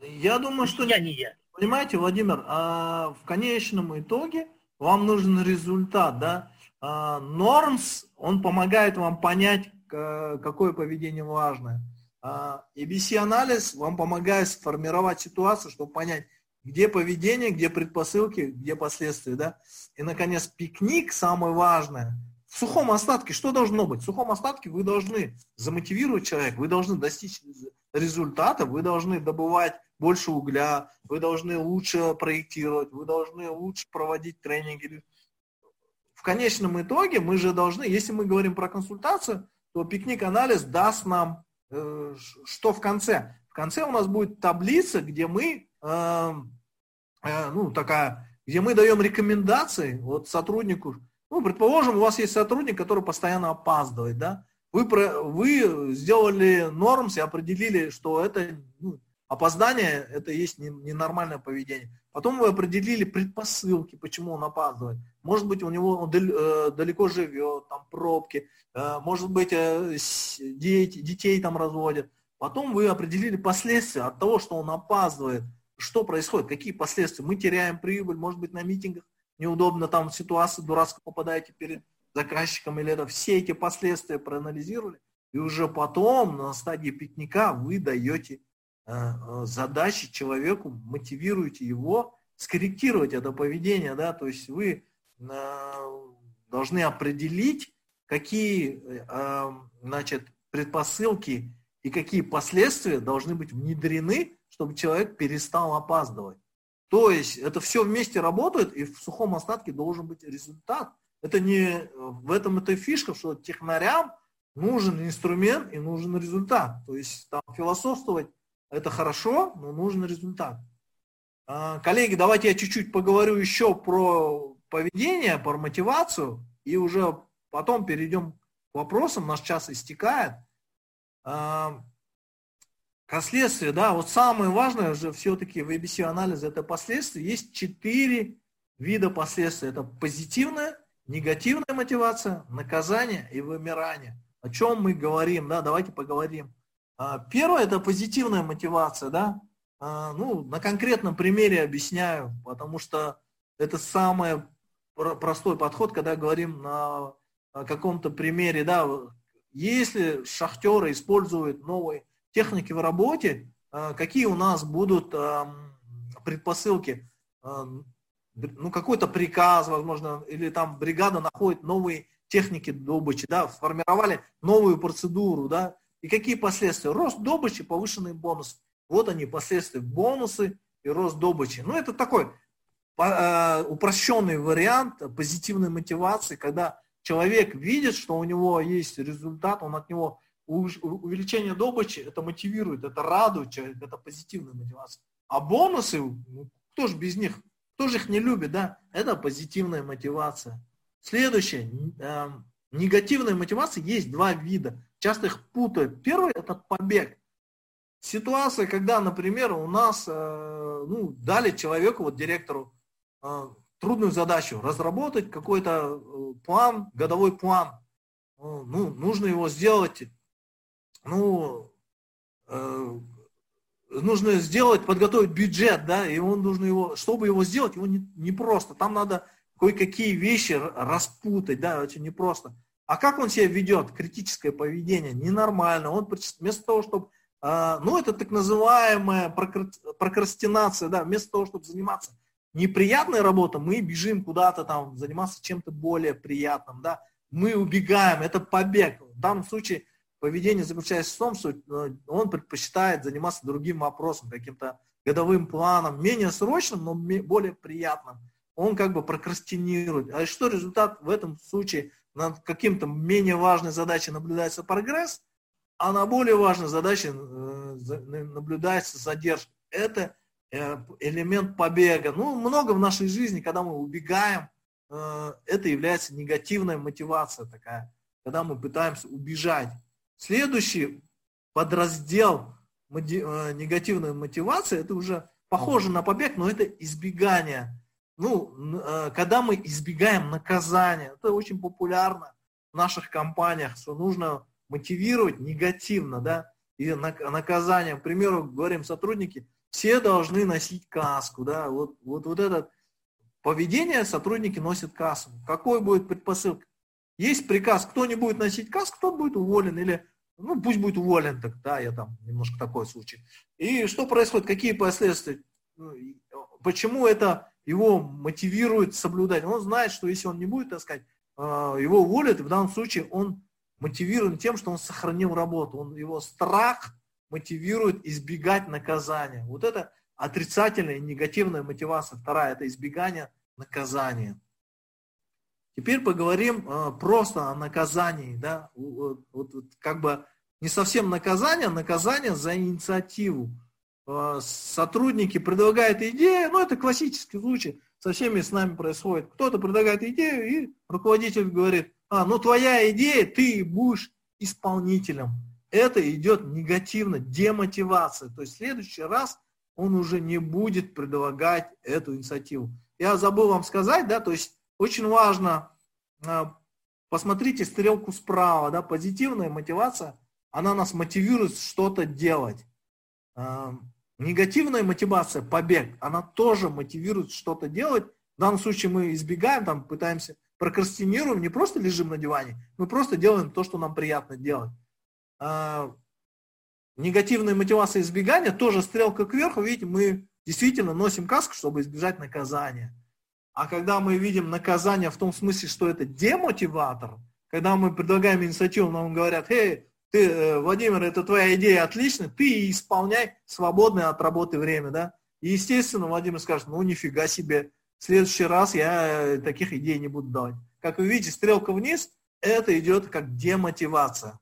Я думаю, что... Я не я. Понимаете, Владимир, а в конечном итоге вам нужен результат, да? Нормс, он помогает вам понять, какое поведение важное. ABC-анализ вам помогает сформировать ситуацию, чтобы понять, где поведение, где предпосылки, где последствия. Да? И, наконец, пикник, самое важное. В сухом остатке что должно быть? В сухом остатке вы должны замотивировать человека, вы должны достичь результата, вы должны добывать больше угля, вы должны лучше проектировать, вы должны лучше проводить тренинги, в конечном итоге мы же должны, если мы говорим про консультацию, то пикник-анализ даст нам э, что в конце? В конце у нас будет таблица, где мы, э, э, ну, такая, где мы даем рекомендации вот сотруднику. Ну, предположим, у вас есть сотрудник, который постоянно опаздывает, да? Вы, про, вы сделали нормс и определили, что это ну, опоздание, это есть ненормальное поведение. Потом вы определили предпосылки, почему он опаздывает. Может быть, у него он э, далеко живет, там пробки, э, может быть, э, дети, детей там разводят. Потом вы определили последствия от того, что он опаздывает. Что происходит, какие последствия? Мы теряем прибыль, может быть, на митингах неудобно, там ситуация дурацкая попадаете перед заказчиком или это. Все эти последствия проанализировали. И уже потом на стадии пикника вы даете Э, задачи человеку, мотивируете его скорректировать это поведение, да, то есть вы э, должны определить, какие, э, значит, предпосылки и какие последствия должны быть внедрены, чтобы человек перестал опаздывать. То есть это все вместе работает, и в сухом остатке должен быть результат. Это не в этом это фишка, что технарям нужен инструмент и нужен результат. То есть там философствовать это хорошо, но нужен результат. А, коллеги, давайте я чуть-чуть поговорю еще про поведение, про мотивацию, и уже потом перейдем к вопросам, наш час истекает. Последствия, да, вот самое важное же все-таки в ABC анализе это последствия. Есть четыре вида последствий. Это позитивная, негативная мотивация, наказание и вымирание. О чем мы говорим, да, давайте поговорим. А, первое это позитивная мотивация, да. А, ну, на конкретном примере объясняю, потому что это самый простой подход, когда говорим на каком-то примере, да, если шахтеры используют новый техники в работе, а, какие у нас будут предпосылки, ну, какой-то приказ, возможно, или там бригада находит новые техники добычи, да, сформировали новую процедуру, да, и какие последствия? Рост добычи, повышенный бонус. Вот они, последствия, бонусы и рост добычи. Ну, это такой а, упрощенный вариант позитивной мотивации, когда человек видит, что у него есть результат, он от него увеличение добычи, это мотивирует, это радует человека, это позитивная мотивация. А бонусы, ну, кто же без них, кто же их не любит, да? Это позитивная мотивация. Следующее, э, негативная мотивация, есть два вида. Часто их путают. Первый это побег. Ситуация, когда, например, у нас э, ну, дали человеку, вот директору, э, трудную задачу, разработать какой-то э, план, годовой план. Э, ну, нужно его сделать ну, э, нужно сделать, подготовить бюджет, да, и он нужно его, чтобы его сделать, его не, не просто. Там надо кое-какие вещи распутать, да, очень непросто. А как он себя ведет? Критическое поведение, ненормально. Он вместо того, чтобы, э, ну, это так называемая прокрастинация, да, вместо того, чтобы заниматься неприятной работой, мы бежим куда-то там, заниматься чем-то более приятным, да, мы убегаем, это побег. В данном случае поведение заключается в том, что э, он предпочитает заниматься другим вопросом, каким-то годовым планом, менее срочным, но более приятным. Он как бы прокрастинирует. А что результат в этом случае? Над каким-то менее важной задачей наблюдается прогресс, а на более важной задаче э, наблюдается задержка. Это э, элемент побега. Ну, много в нашей жизни, когда мы убегаем, это является негативная мотивация такая, когда мы пытаемся убежать. Следующий подраздел э, негативной мотивации, это уже похоже на побег, но это избегание. Ну, э, когда мы избегаем наказания, это очень популярно в наших компаниях, что нужно мотивировать негативно, да, и наказание. К примеру, говорим сотрудники, все должны носить каску, да, вот, вот, вот это поведение сотрудники носят каску. Какой будет предпосылка? Есть приказ, кто не будет носить каску, тот будет уволен. Или, ну, пусть будет уволен, так, да, я там немножко такой случай. И что происходит, какие последствия? Ну, почему это его мотивирует соблюдать? Он знает, что если он не будет, так сказать, а, его уволят, в данном случае он мотивирован тем, что он сохранил работу. Он, его страх мотивирует избегать наказания. Вот это отрицательная и негативная мотивация. Вторая – это избегание наказания. Теперь поговорим э, просто о наказании, да, вот, вот, вот, как бы не совсем наказание, а наказание за инициативу. Э, сотрудники предлагают идею, ну это классический случай, со всеми с нами происходит. Кто-то предлагает идею, и руководитель говорит, а, ну твоя идея, ты будешь исполнителем. Это идет негативно, демотивация. То есть в следующий раз он уже не будет предлагать эту инициативу. Я забыл вам сказать, да, то есть очень важно, а, посмотрите стрелку справа, да, позитивная мотивация, она нас мотивирует что-то делать. А, негативная мотивация, побег, она тоже мотивирует что-то делать. В данном случае мы избегаем, там, пытаемся, прокрастинируем, не просто лежим на диване, мы просто делаем то, что нам приятно делать. А, негативная мотивация избегания, тоже стрелка кверху, видите, мы действительно носим каску, чтобы избежать наказания. А когда мы видим наказание в том смысле, что это демотиватор, когда мы предлагаем инициативу, нам говорят, эй, ты, э, Владимир, это твоя идея отличная, ты исполняй свободное от работы время, да. И, естественно, Владимир скажет, ну, нифига себе, в следующий раз я таких идей не буду давать. Как вы видите, стрелка вниз, это идет как демотивация.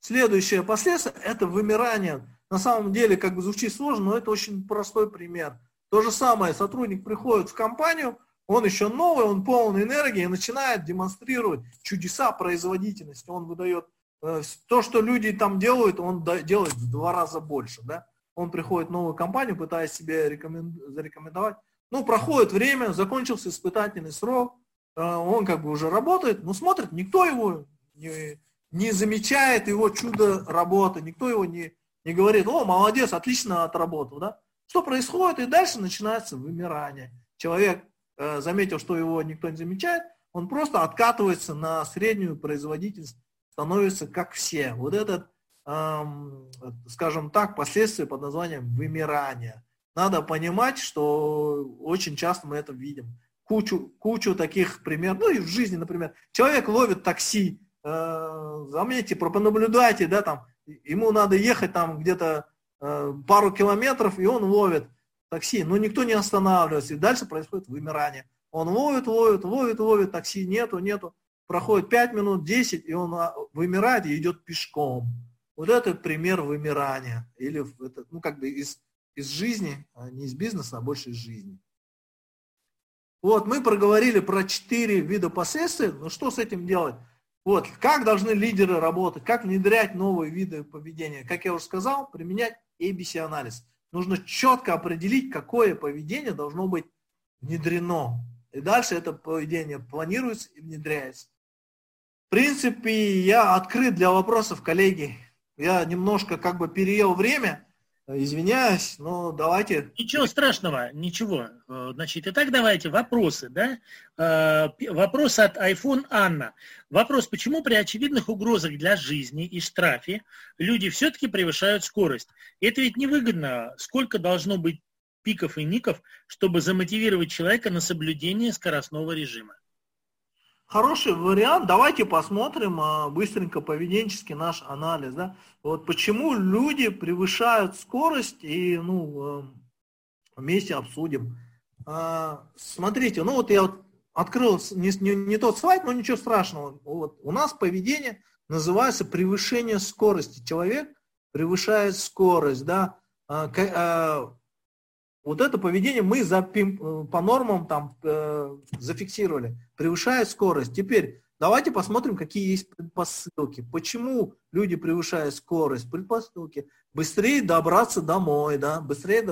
Следующее последствие – это вымирание. На самом деле, как бы звучит сложно, но это очень простой пример. То же самое, сотрудник приходит в компанию, он еще новый, он полон энергии, начинает демонстрировать чудеса производительности. Он выдает э, то, что люди там делают, он делает в два раза больше. Да? Он приходит в новую компанию, пытаясь себе зарекомендовать. Ну, проходит время, закончился испытательный срок, э, он как бы уже работает, но смотрит, никто его не, не замечает его чудо работы, никто его не, не говорит, о, молодец, отлично отработал, да? Что происходит? И дальше начинается вымирание. Человек э, заметил, что его никто не замечает, он просто откатывается на среднюю производительность, становится как все. Вот этот, эм, скажем так, последствия под названием вымирание. Надо понимать, что очень часто мы это видим. Кучу, кучу таких примеров, ну и в жизни, например, человек ловит такси, э, заметьте, понаблюдайте, да, там, ему надо ехать там где-то э, пару километров, и он ловит такси, но никто не останавливается, и дальше происходит вымирание. Он ловит, ловит, ловит, ловит, такси нету, нету, проходит 5 минут, 10, и он а, вымирает и идет пешком. Вот это пример вымирания, или это, ну, как бы из, из жизни, а не из бизнеса, а больше из жизни. Вот, мы проговорили про четыре вида последствий, но что с этим делать? Вот, как должны лидеры работать, как внедрять новые виды поведения. Как я уже сказал, применять ABC-анализ. Нужно четко определить, какое поведение должно быть внедрено. И дальше это поведение планируется и внедряется. В принципе, я открыт для вопросов, коллеги. Я немножко как бы переел время, Извиняюсь, но давайте... Ничего страшного, ничего. Э, значит, итак, давайте вопросы, да? Э, вопрос от iPhone Анна. Вопрос, почему при очевидных угрозах для жизни и штрафе люди все-таки превышают скорость? Это ведь невыгодно. Сколько должно быть пиков и ников, чтобы замотивировать человека на соблюдение скоростного режима? Хороший вариант. Давайте посмотрим а, быстренько поведенческий наш анализ. Да? Вот почему люди превышают скорость и ну, а, вместе обсудим. А, смотрите, ну вот я вот открыл не, не, не тот слайд, но ничего страшного. Вот у нас поведение называется превышение скорости. Человек превышает скорость, да. Вот это поведение мы за, э, по нормам там э, зафиксировали. Превышает скорость. Теперь давайте посмотрим, какие есть предпосылки. Почему люди превышают скорость? Предпосылки. Быстрее добраться домой, да? быстрее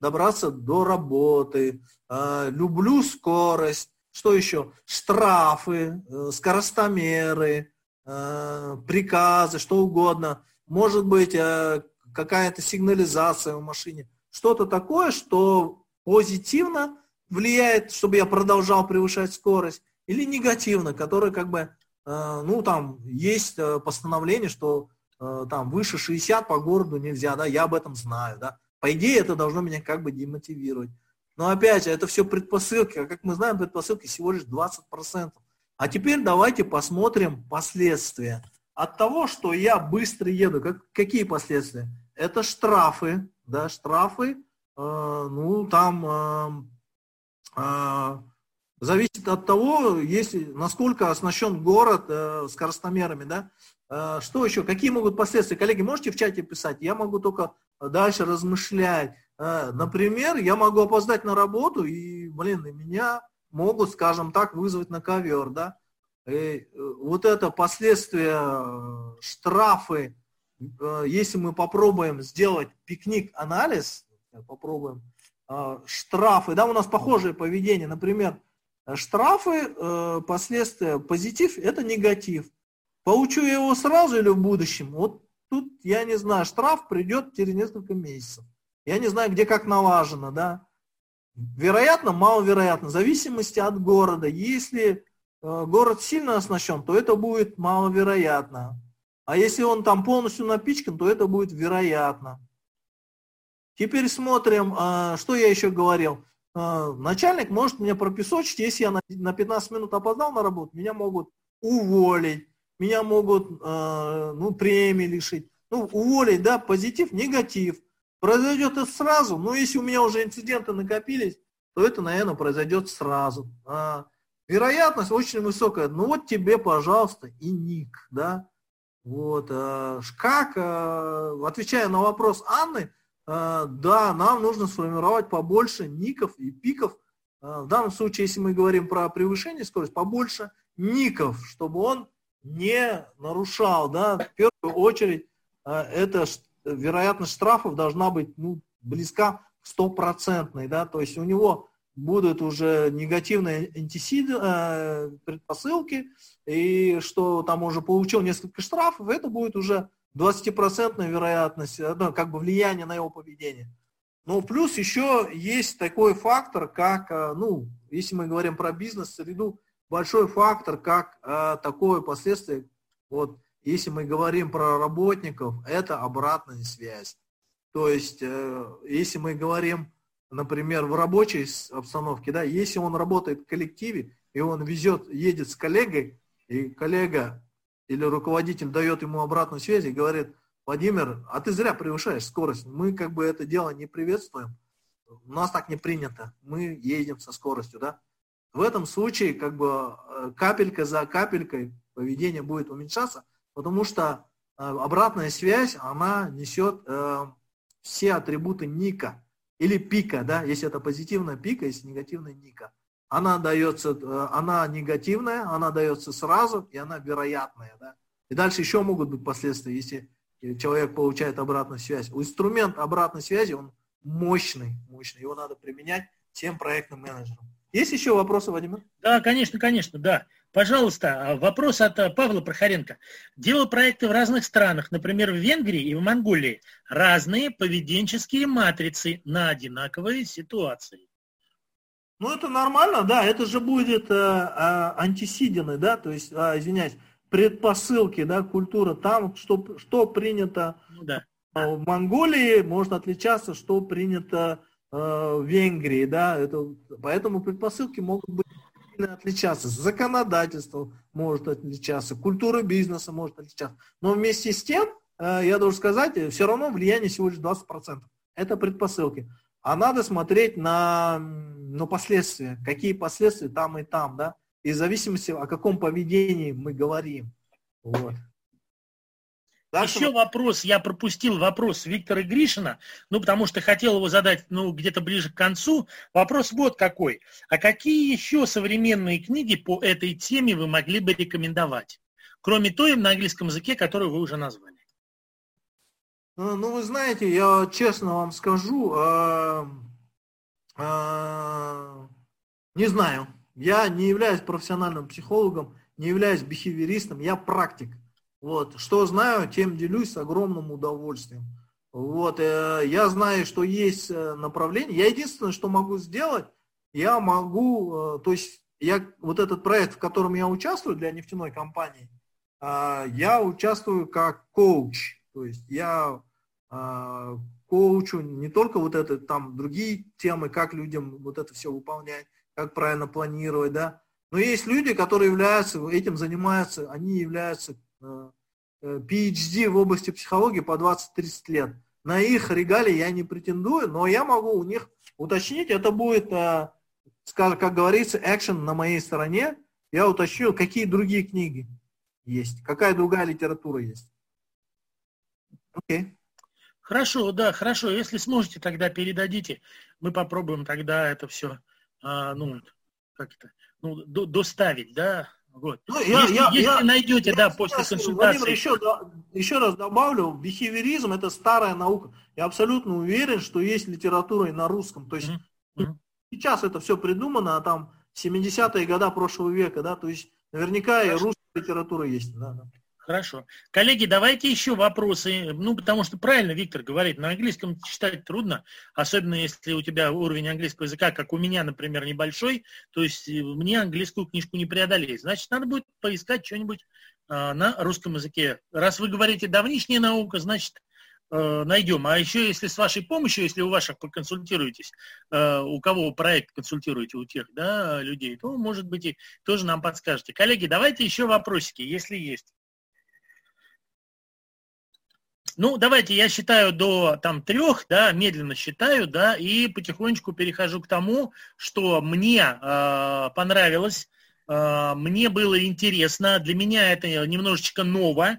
добраться до работы. Э, люблю скорость. Что еще? Штрафы, э, скоростомеры, э, приказы, что угодно. Может быть, э, какая-то сигнализация в машине что-то такое, что позитивно влияет, чтобы я продолжал превышать скорость, или негативно, которое как бы, э, ну там есть э, постановление, что э, там выше 60 по городу нельзя, да, я об этом знаю, да. По идее это должно меня как бы демотивировать. Но опять же, это все предпосылки, а как мы знаем, предпосылки всего лишь 20%. А теперь давайте посмотрим последствия. От того, что я быстро еду, как, какие последствия? Это штрафы, да, штрафы, э, ну, там э, э, зависит от того, если, насколько оснащен город э, скоростомерами, да. Что еще, какие могут последствия? Коллеги, можете в чате писать? Я могу только дальше размышлять. Например, я могу опоздать на работу, и, блин, и меня могут, скажем так, вызвать на ковер, да. И вот это последствия, штрафы, если мы попробуем сделать пикник-анализ, попробуем э, штрафы, да, у нас похожее поведение, например, штрафы, э, последствия, позитив – это негатив. Получу я его сразу или в будущем? Вот тут, я не знаю, штраф придет через несколько месяцев. Я не знаю, где как налажено, да. Вероятно, маловероятно, в зависимости от города. Если город сильно оснащен, то это будет маловероятно. А если он там полностью напичкан, то это будет вероятно. Теперь смотрим, а, что я еще говорил. А, начальник может меня пропесочить, если я на 15 минут опоздал на работу, меня могут уволить. меня могут, э, ну, премии лишить, ну, уволить, да, позитив, негатив. Произойдет это сразу, но если у меня уже инциденты накопились, то это, наверное, произойдет сразу. А, вероятность очень высокая. Ну вот тебе, пожалуйста, и ник, да. Вот, а, как, а, отвечая на вопрос Анны, а, да, нам нужно сформировать побольше ников и пиков. В данном случае, если мы говорим про превышение скорости, побольше ников, чтобы он не нарушал, да, в первую очередь, это вероятность штрафов должна быть ну, близка к стопроцентной, да, то есть у него будут уже негативные антисиды, э, предпосылки, и что там уже получил несколько штрафов, это будет уже 20% вероятность, ну, как бы влияние на его поведение. Но плюс еще есть такой фактор, как, э, ну, если мы говорим про бизнес-среду, большой фактор, как э, такое последствие, вот, если мы говорим про работников, это обратная связь. То есть, э, если мы говорим, например, в рабочей обстановке, да, если он работает в коллективе, и он везет, едет с коллегой, и коллега или руководитель дает ему обратную связь и говорит, Владимир, а ты зря превышаешь скорость, мы как бы это дело не приветствуем, у нас так не принято, мы едем со скоростью, да. В этом случае как бы э, капелька за капелькой поведение будет уменьшаться, потому что э, обратная связь, она несет э, все атрибуты ника или пика, да, если это позитивная пика, если негативная ника. Она дается, э, она негативная, она дается сразу, и она вероятная, да. И дальше еще могут быть последствия, если человек получает обратную связь. Инструмент обратной связи, он мощный, мощный, его надо применять всем проектным менеджерам. Есть еще вопросы, Владимир? Да, конечно, конечно, да. Пожалуйста, а, вопрос от а, Павла Прохоренко. Делал проекты в разных странах, например, в Венгрии и в Монголии. Разные поведенческие матрицы на одинаковые ситуации. Ну, это нормально, да, это же будет э, э, антисидины, да, то есть, э, извиняюсь, предпосылки, да, культура, там, что, что принято ну, да. в Монголии, может отличаться, что принято э, в Венгрии, да, это, поэтому предпосылки могут быть отличаться, законодательство может отличаться, культура бизнеса может отличаться. Но вместе с тем, э, я должен сказать, все равно влияние всего лишь 20%. Это предпосылки. А надо смотреть на, на последствия. Какие последствия там и там, да? И в зависимости, о каком поведении мы говорим. Вот. Дальше... Еще вопрос, я пропустил вопрос Виктора Гришина, ну, потому что хотел его задать, ну, где-то ближе к концу. Вопрос вот какой. А какие еще современные книги по этой теме вы могли бы рекомендовать? Кроме той на английском языке, которую вы уже назвали. Ну, ну вы знаете, я честно вам скажу, э, э, не знаю. Я не являюсь профессиональным психологом, не являюсь бихевиористом, я практик. Вот. Что знаю, тем делюсь с огромным удовольствием. Вот. Э, я знаю, что есть э, направление. Я единственное, что могу сделать, я могу, э, то есть я вот этот проект, в котором я участвую для нефтяной компании, я участвую как коуч. То есть я коучу не только вот это, там другие темы, как людям вот это все выполнять, как правильно планировать, да. Но есть люди, которые являются, этим занимаются, они являются Э, э, PhD в области психологии по 20-30 лет. На их регалии я не претендую, но я могу у них уточнить, это будет, э, скажем, как говорится, экшен на моей стороне. Я уточню, какие другие книги есть, какая другая литература есть. Окей. Хорошо, да, хорошо. Если сможете, тогда передадите. Мы попробуем тогда это все, а, ну, как это, ну, доставить, да, вот. Ну, я, если я, если я, найдете, я, да, после консультации. Владимир, еще, еще раз добавлю, бихевиоризм это старая наука. Я абсолютно уверен, что есть литература и на русском. То есть mm-hmm. сейчас это все придумано, а там 70-е годы прошлого века, да, то есть наверняка Хорошо. и русская литература есть. Да, да. Хорошо. Коллеги, давайте еще вопросы. Ну, потому что правильно Виктор говорит, на английском читать трудно, особенно если у тебя уровень английского языка, как у меня, например, небольшой, то есть э, мне английскую книжку не преодолеть. Значит, надо будет поискать что-нибудь э, на русском языке. Раз вы говорите давнишняя наука, значит, э, найдем. А еще, если с вашей помощью, если у ваших поконсультируетесь, э, у кого проект консультируете, у тех да, людей, то, может быть, и тоже нам подскажете. Коллеги, давайте еще вопросики, если есть. Ну, давайте я считаю до там трех, да, медленно считаю, да, и потихонечку перехожу к тому, что мне э, понравилось, э, мне было интересно, для меня это немножечко ново,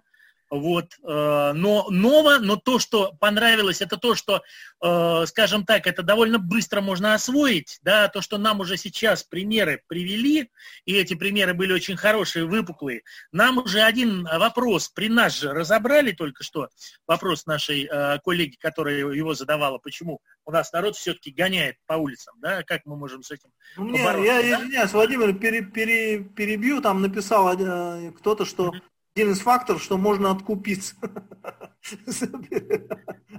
вот, э, но ново, но то, что понравилось, это то, что, э, скажем так, это довольно быстро можно освоить, да, то, что нам уже сейчас примеры привели, и эти примеры были очень хорошие, выпуклые. Нам уже один вопрос при нас же разобрали только что, вопрос нашей э, коллеги, которая его задавала, почему у нас народ все-таки гоняет по улицам, да, как мы можем с этим Мне, Я да? извиняюсь, Владимир, пере, пере, перебью, там написал кто-то, что mm-hmm один из факторов, что можно откупиться.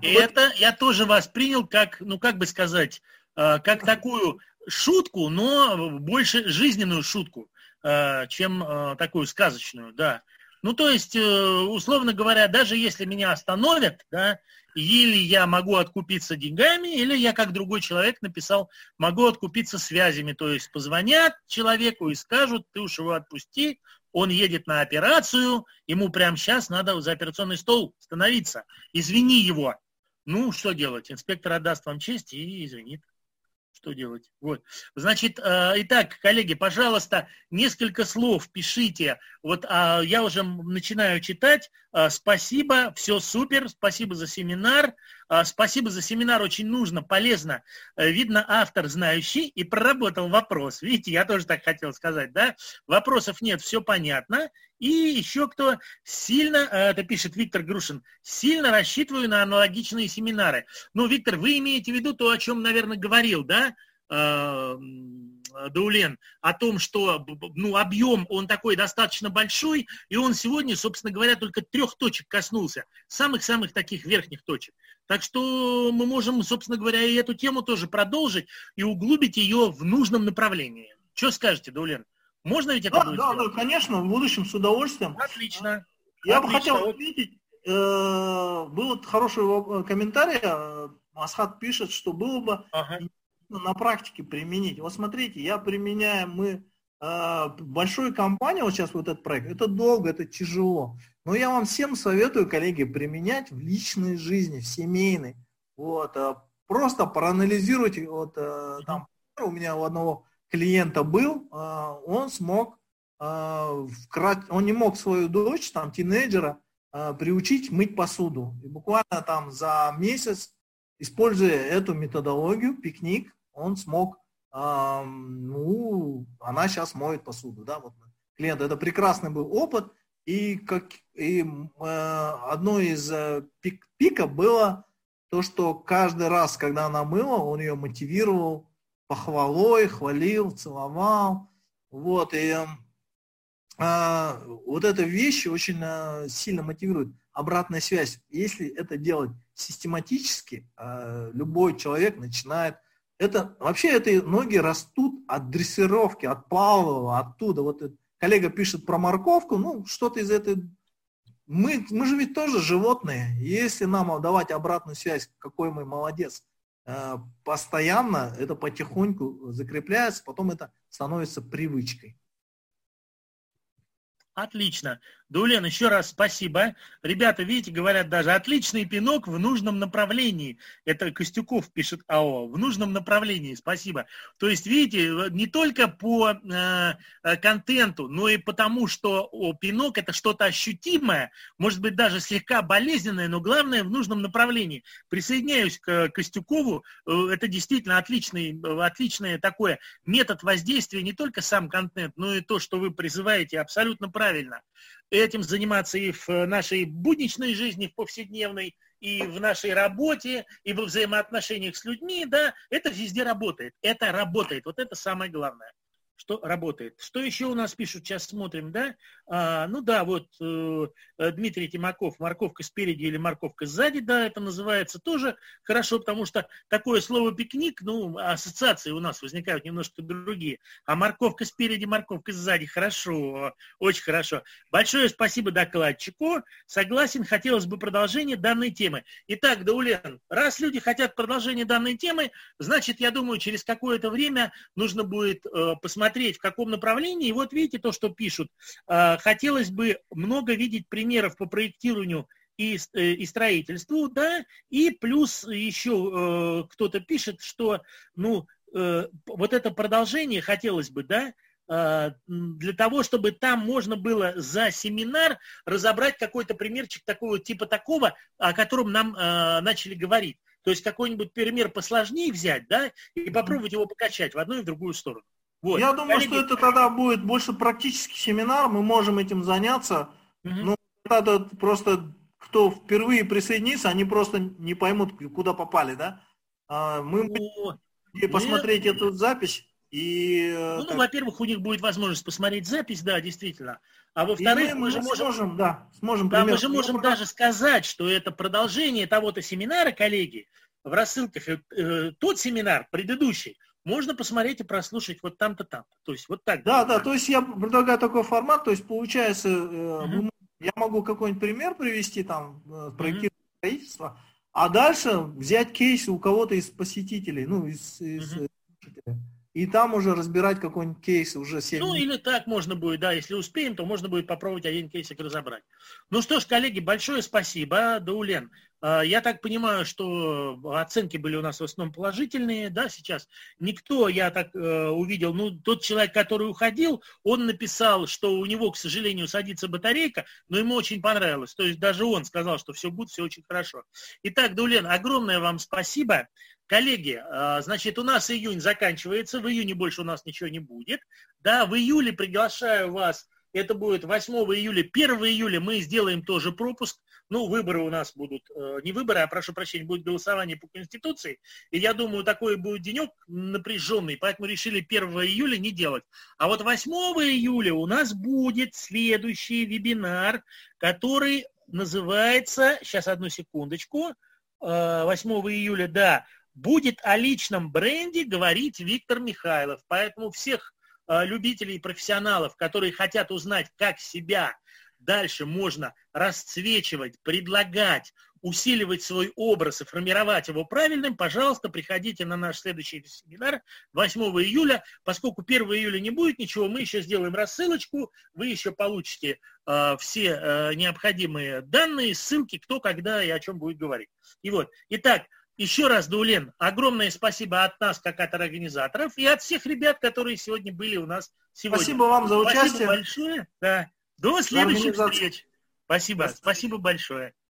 И это я тоже воспринял как, ну как бы сказать, э, как такую шутку, но больше жизненную шутку, э, чем э, такую сказочную, да. Ну, то есть, условно говоря, даже если меня остановят, да, или я могу откупиться деньгами, или я, как другой человек написал, могу откупиться связями. То есть позвонят человеку и скажут, ты уж его отпусти, он едет на операцию, ему прямо сейчас надо за операционный стол становиться. Извини его. Ну, что делать? Инспектор отдаст вам честь и извинит. Что делать? Вот. Значит, э, итак, коллеги, пожалуйста, несколько слов пишите. Вот э, я уже начинаю читать. Э, спасибо, все супер, спасибо за семинар. Э, спасибо за семинар, очень нужно, полезно. Э, видно, автор знающий и проработал вопрос. Видите, я тоже так хотел сказать, да? Вопросов нет, все понятно. И еще кто сильно, э, это пишет Виктор Грушин, сильно рассчитываю на аналогичные семинары. Ну, Виктор, вы имеете в виду то, о чем, наверное, говорил, да, Даулен, о том, что ну, объем, он такой достаточно большой, и он сегодня, собственно говоря, только трех точек коснулся, самых-самых таких верхних точек. Так что мы можем, собственно говоря, и эту тему тоже продолжить и углубить ее в нужном направлении. Что скажете, Даулен? Можно ведь это да, будет да, да, конечно, в будущем с удовольствием. Отлично. Я Отлично. бы хотел отметить, э, был хороший э, комментарий, э, Асхат пишет, что было бы ага. На практике применить. Вот смотрите, я применяю, мы э, большую компанию, вот сейчас вот этот проект, это долго, это тяжело. Но я вам всем советую, коллеги, применять в личной жизни, в семейной. Вот, э, просто проанализируйте, вот э, там у меня у одного клиента был, а, он смог, а, он не мог свою дочь, там, тинейджера, а, приучить мыть посуду. И буквально там за месяц, используя эту методологию, пикник, он смог, ну, она сейчас моет посуду, да, вот клиент. Это прекрасный был опыт, и, как, и э, одно из э, пик, пиков было то, что каждый раз, когда она мыла, он ее мотивировал похвалой, хвалил, целовал. Вот, и э, вот эта вещь очень э, сильно мотивирует. Обратная связь. Если это делать систематически, э, любой человек начинает... Это, вообще это ноги растут от дрессировки, от Павлова, оттуда. Вот коллега пишет про морковку, ну, что-то из этой... Мы, мы же ведь тоже животные. Если нам давать обратную связь, какой мы молодец, Э, постоянно это потихоньку закрепляется, потом это становится привычкой. Отлично. Дулен, еще раз спасибо. Ребята, видите, говорят даже, отличный пинок в нужном направлении. Это Костюков пишет АО. В нужном направлении, спасибо. То есть, видите, не только по э, контенту, но и потому, что о, пинок это что-то ощутимое, может быть, даже слегка болезненное, но главное в нужном направлении. Присоединяюсь к Костюкову. Э, это действительно отличный, отличный такой метод воздействия, не только сам контент, но и то, что вы призываете, абсолютно правильно этим заниматься и в нашей будничной жизни, в повседневной, и в нашей работе, и во взаимоотношениях с людьми, да, это везде работает. Это работает. Вот это самое главное что работает. Что еще у нас пишут, сейчас смотрим, да? А, ну да, вот э, Дмитрий Тимаков, морковка спереди или морковка сзади, да, это называется тоже хорошо, потому что такое слово пикник, ну, ассоциации у нас возникают немножко другие. А морковка спереди, морковка сзади, хорошо, очень хорошо. Большое спасибо докладчику. Согласен, хотелось бы продолжение данной темы. Итак, Даулен, раз люди хотят продолжение данной темы, значит, я думаю, через какое-то время нужно будет э, посмотреть смотреть, в каком направлении. И вот видите то, что пишут. А, хотелось бы много видеть примеров по проектированию и, э, и строительству, да, и плюс еще э, кто-то пишет, что, ну, э, вот это продолжение хотелось бы, да, э, для того, чтобы там можно было за семинар разобрать какой-то примерчик такого типа такого, о котором нам э, начали говорить. То есть какой-нибудь пример посложнее взять, да, и попробовать его покачать в одну и в другую сторону. Вот. Я думаю, Коллеги... что это тогда будет больше практический семинар, мы можем этим заняться. Угу. Ну, тогда просто кто впервые присоединится, они просто не поймут, куда попали, да? А, мы будем посмотреть нет. эту запись. И, э, ну, ну, во-первых, у них будет возможность посмотреть запись, да, действительно. А во-вторых, мы, мы же можем, сможем, да, сможем да, мы же можем ну, даже сказать, что это продолжение того-то семинара, коллеги, в рассылках. Э, э, тот семинар, предыдущий, можно посмотреть и прослушать вот там-то, там-то. То есть вот так. Да, да, то есть я предлагаю такой формат, то есть получается, угу. я могу какой-нибудь пример привести, там, э, проектирование угу. строительства, а дальше взять кейс у кого-то из посетителей, ну, из, из угу. И там уже разбирать какой-нибудь кейс уже 7 Ну, или так можно будет, да, если успеем, то можно будет попробовать один кейсик разобрать. Ну что ж, коллеги, большое спасибо, Даулен. А, я так понимаю, что оценки были у нас в основном положительные, да, сейчас. Никто, я так э, увидел, ну, тот человек, который уходил, он написал, что у него, к сожалению, садится батарейка, но ему очень понравилось. То есть даже он сказал, что все будет, все очень хорошо. Итак, Даулен, огромное вам спасибо. Коллеги, а, значит, у нас июнь заканчивается, в июне больше у нас ничего не будет. Да, в июле приглашаю вас, это будет 8 июля, 1 июля мы сделаем тоже пропуск. Ну, выборы у нас будут, э, не выборы, а, прошу прощения, будет голосование по Конституции. И я думаю, такой будет денек напряженный, поэтому решили 1 июля не делать. А вот 8 июля у нас будет следующий вебинар, который называется, сейчас одну секундочку, 8 э, июля, да, будет о личном бренде говорить Виктор Михайлов. Поэтому всех э, любителей и профессионалов, которые хотят узнать, как себя дальше можно расцвечивать, предлагать, усиливать свой образ и формировать его правильным, пожалуйста, приходите на наш следующий семинар 8 июля. Поскольку 1 июля не будет ничего, мы еще сделаем рассылочку, вы еще получите э, все э, необходимые данные, ссылки, кто, когда и о чем будет говорить. И вот, итак, еще раз, Дулен, огромное спасибо от нас, как от организаторов, и от всех ребят, которые сегодня были у нас сегодня. Спасибо вам за участие. Спасибо большое. Да. До следующих встреч. Спасибо. Спасибо большое.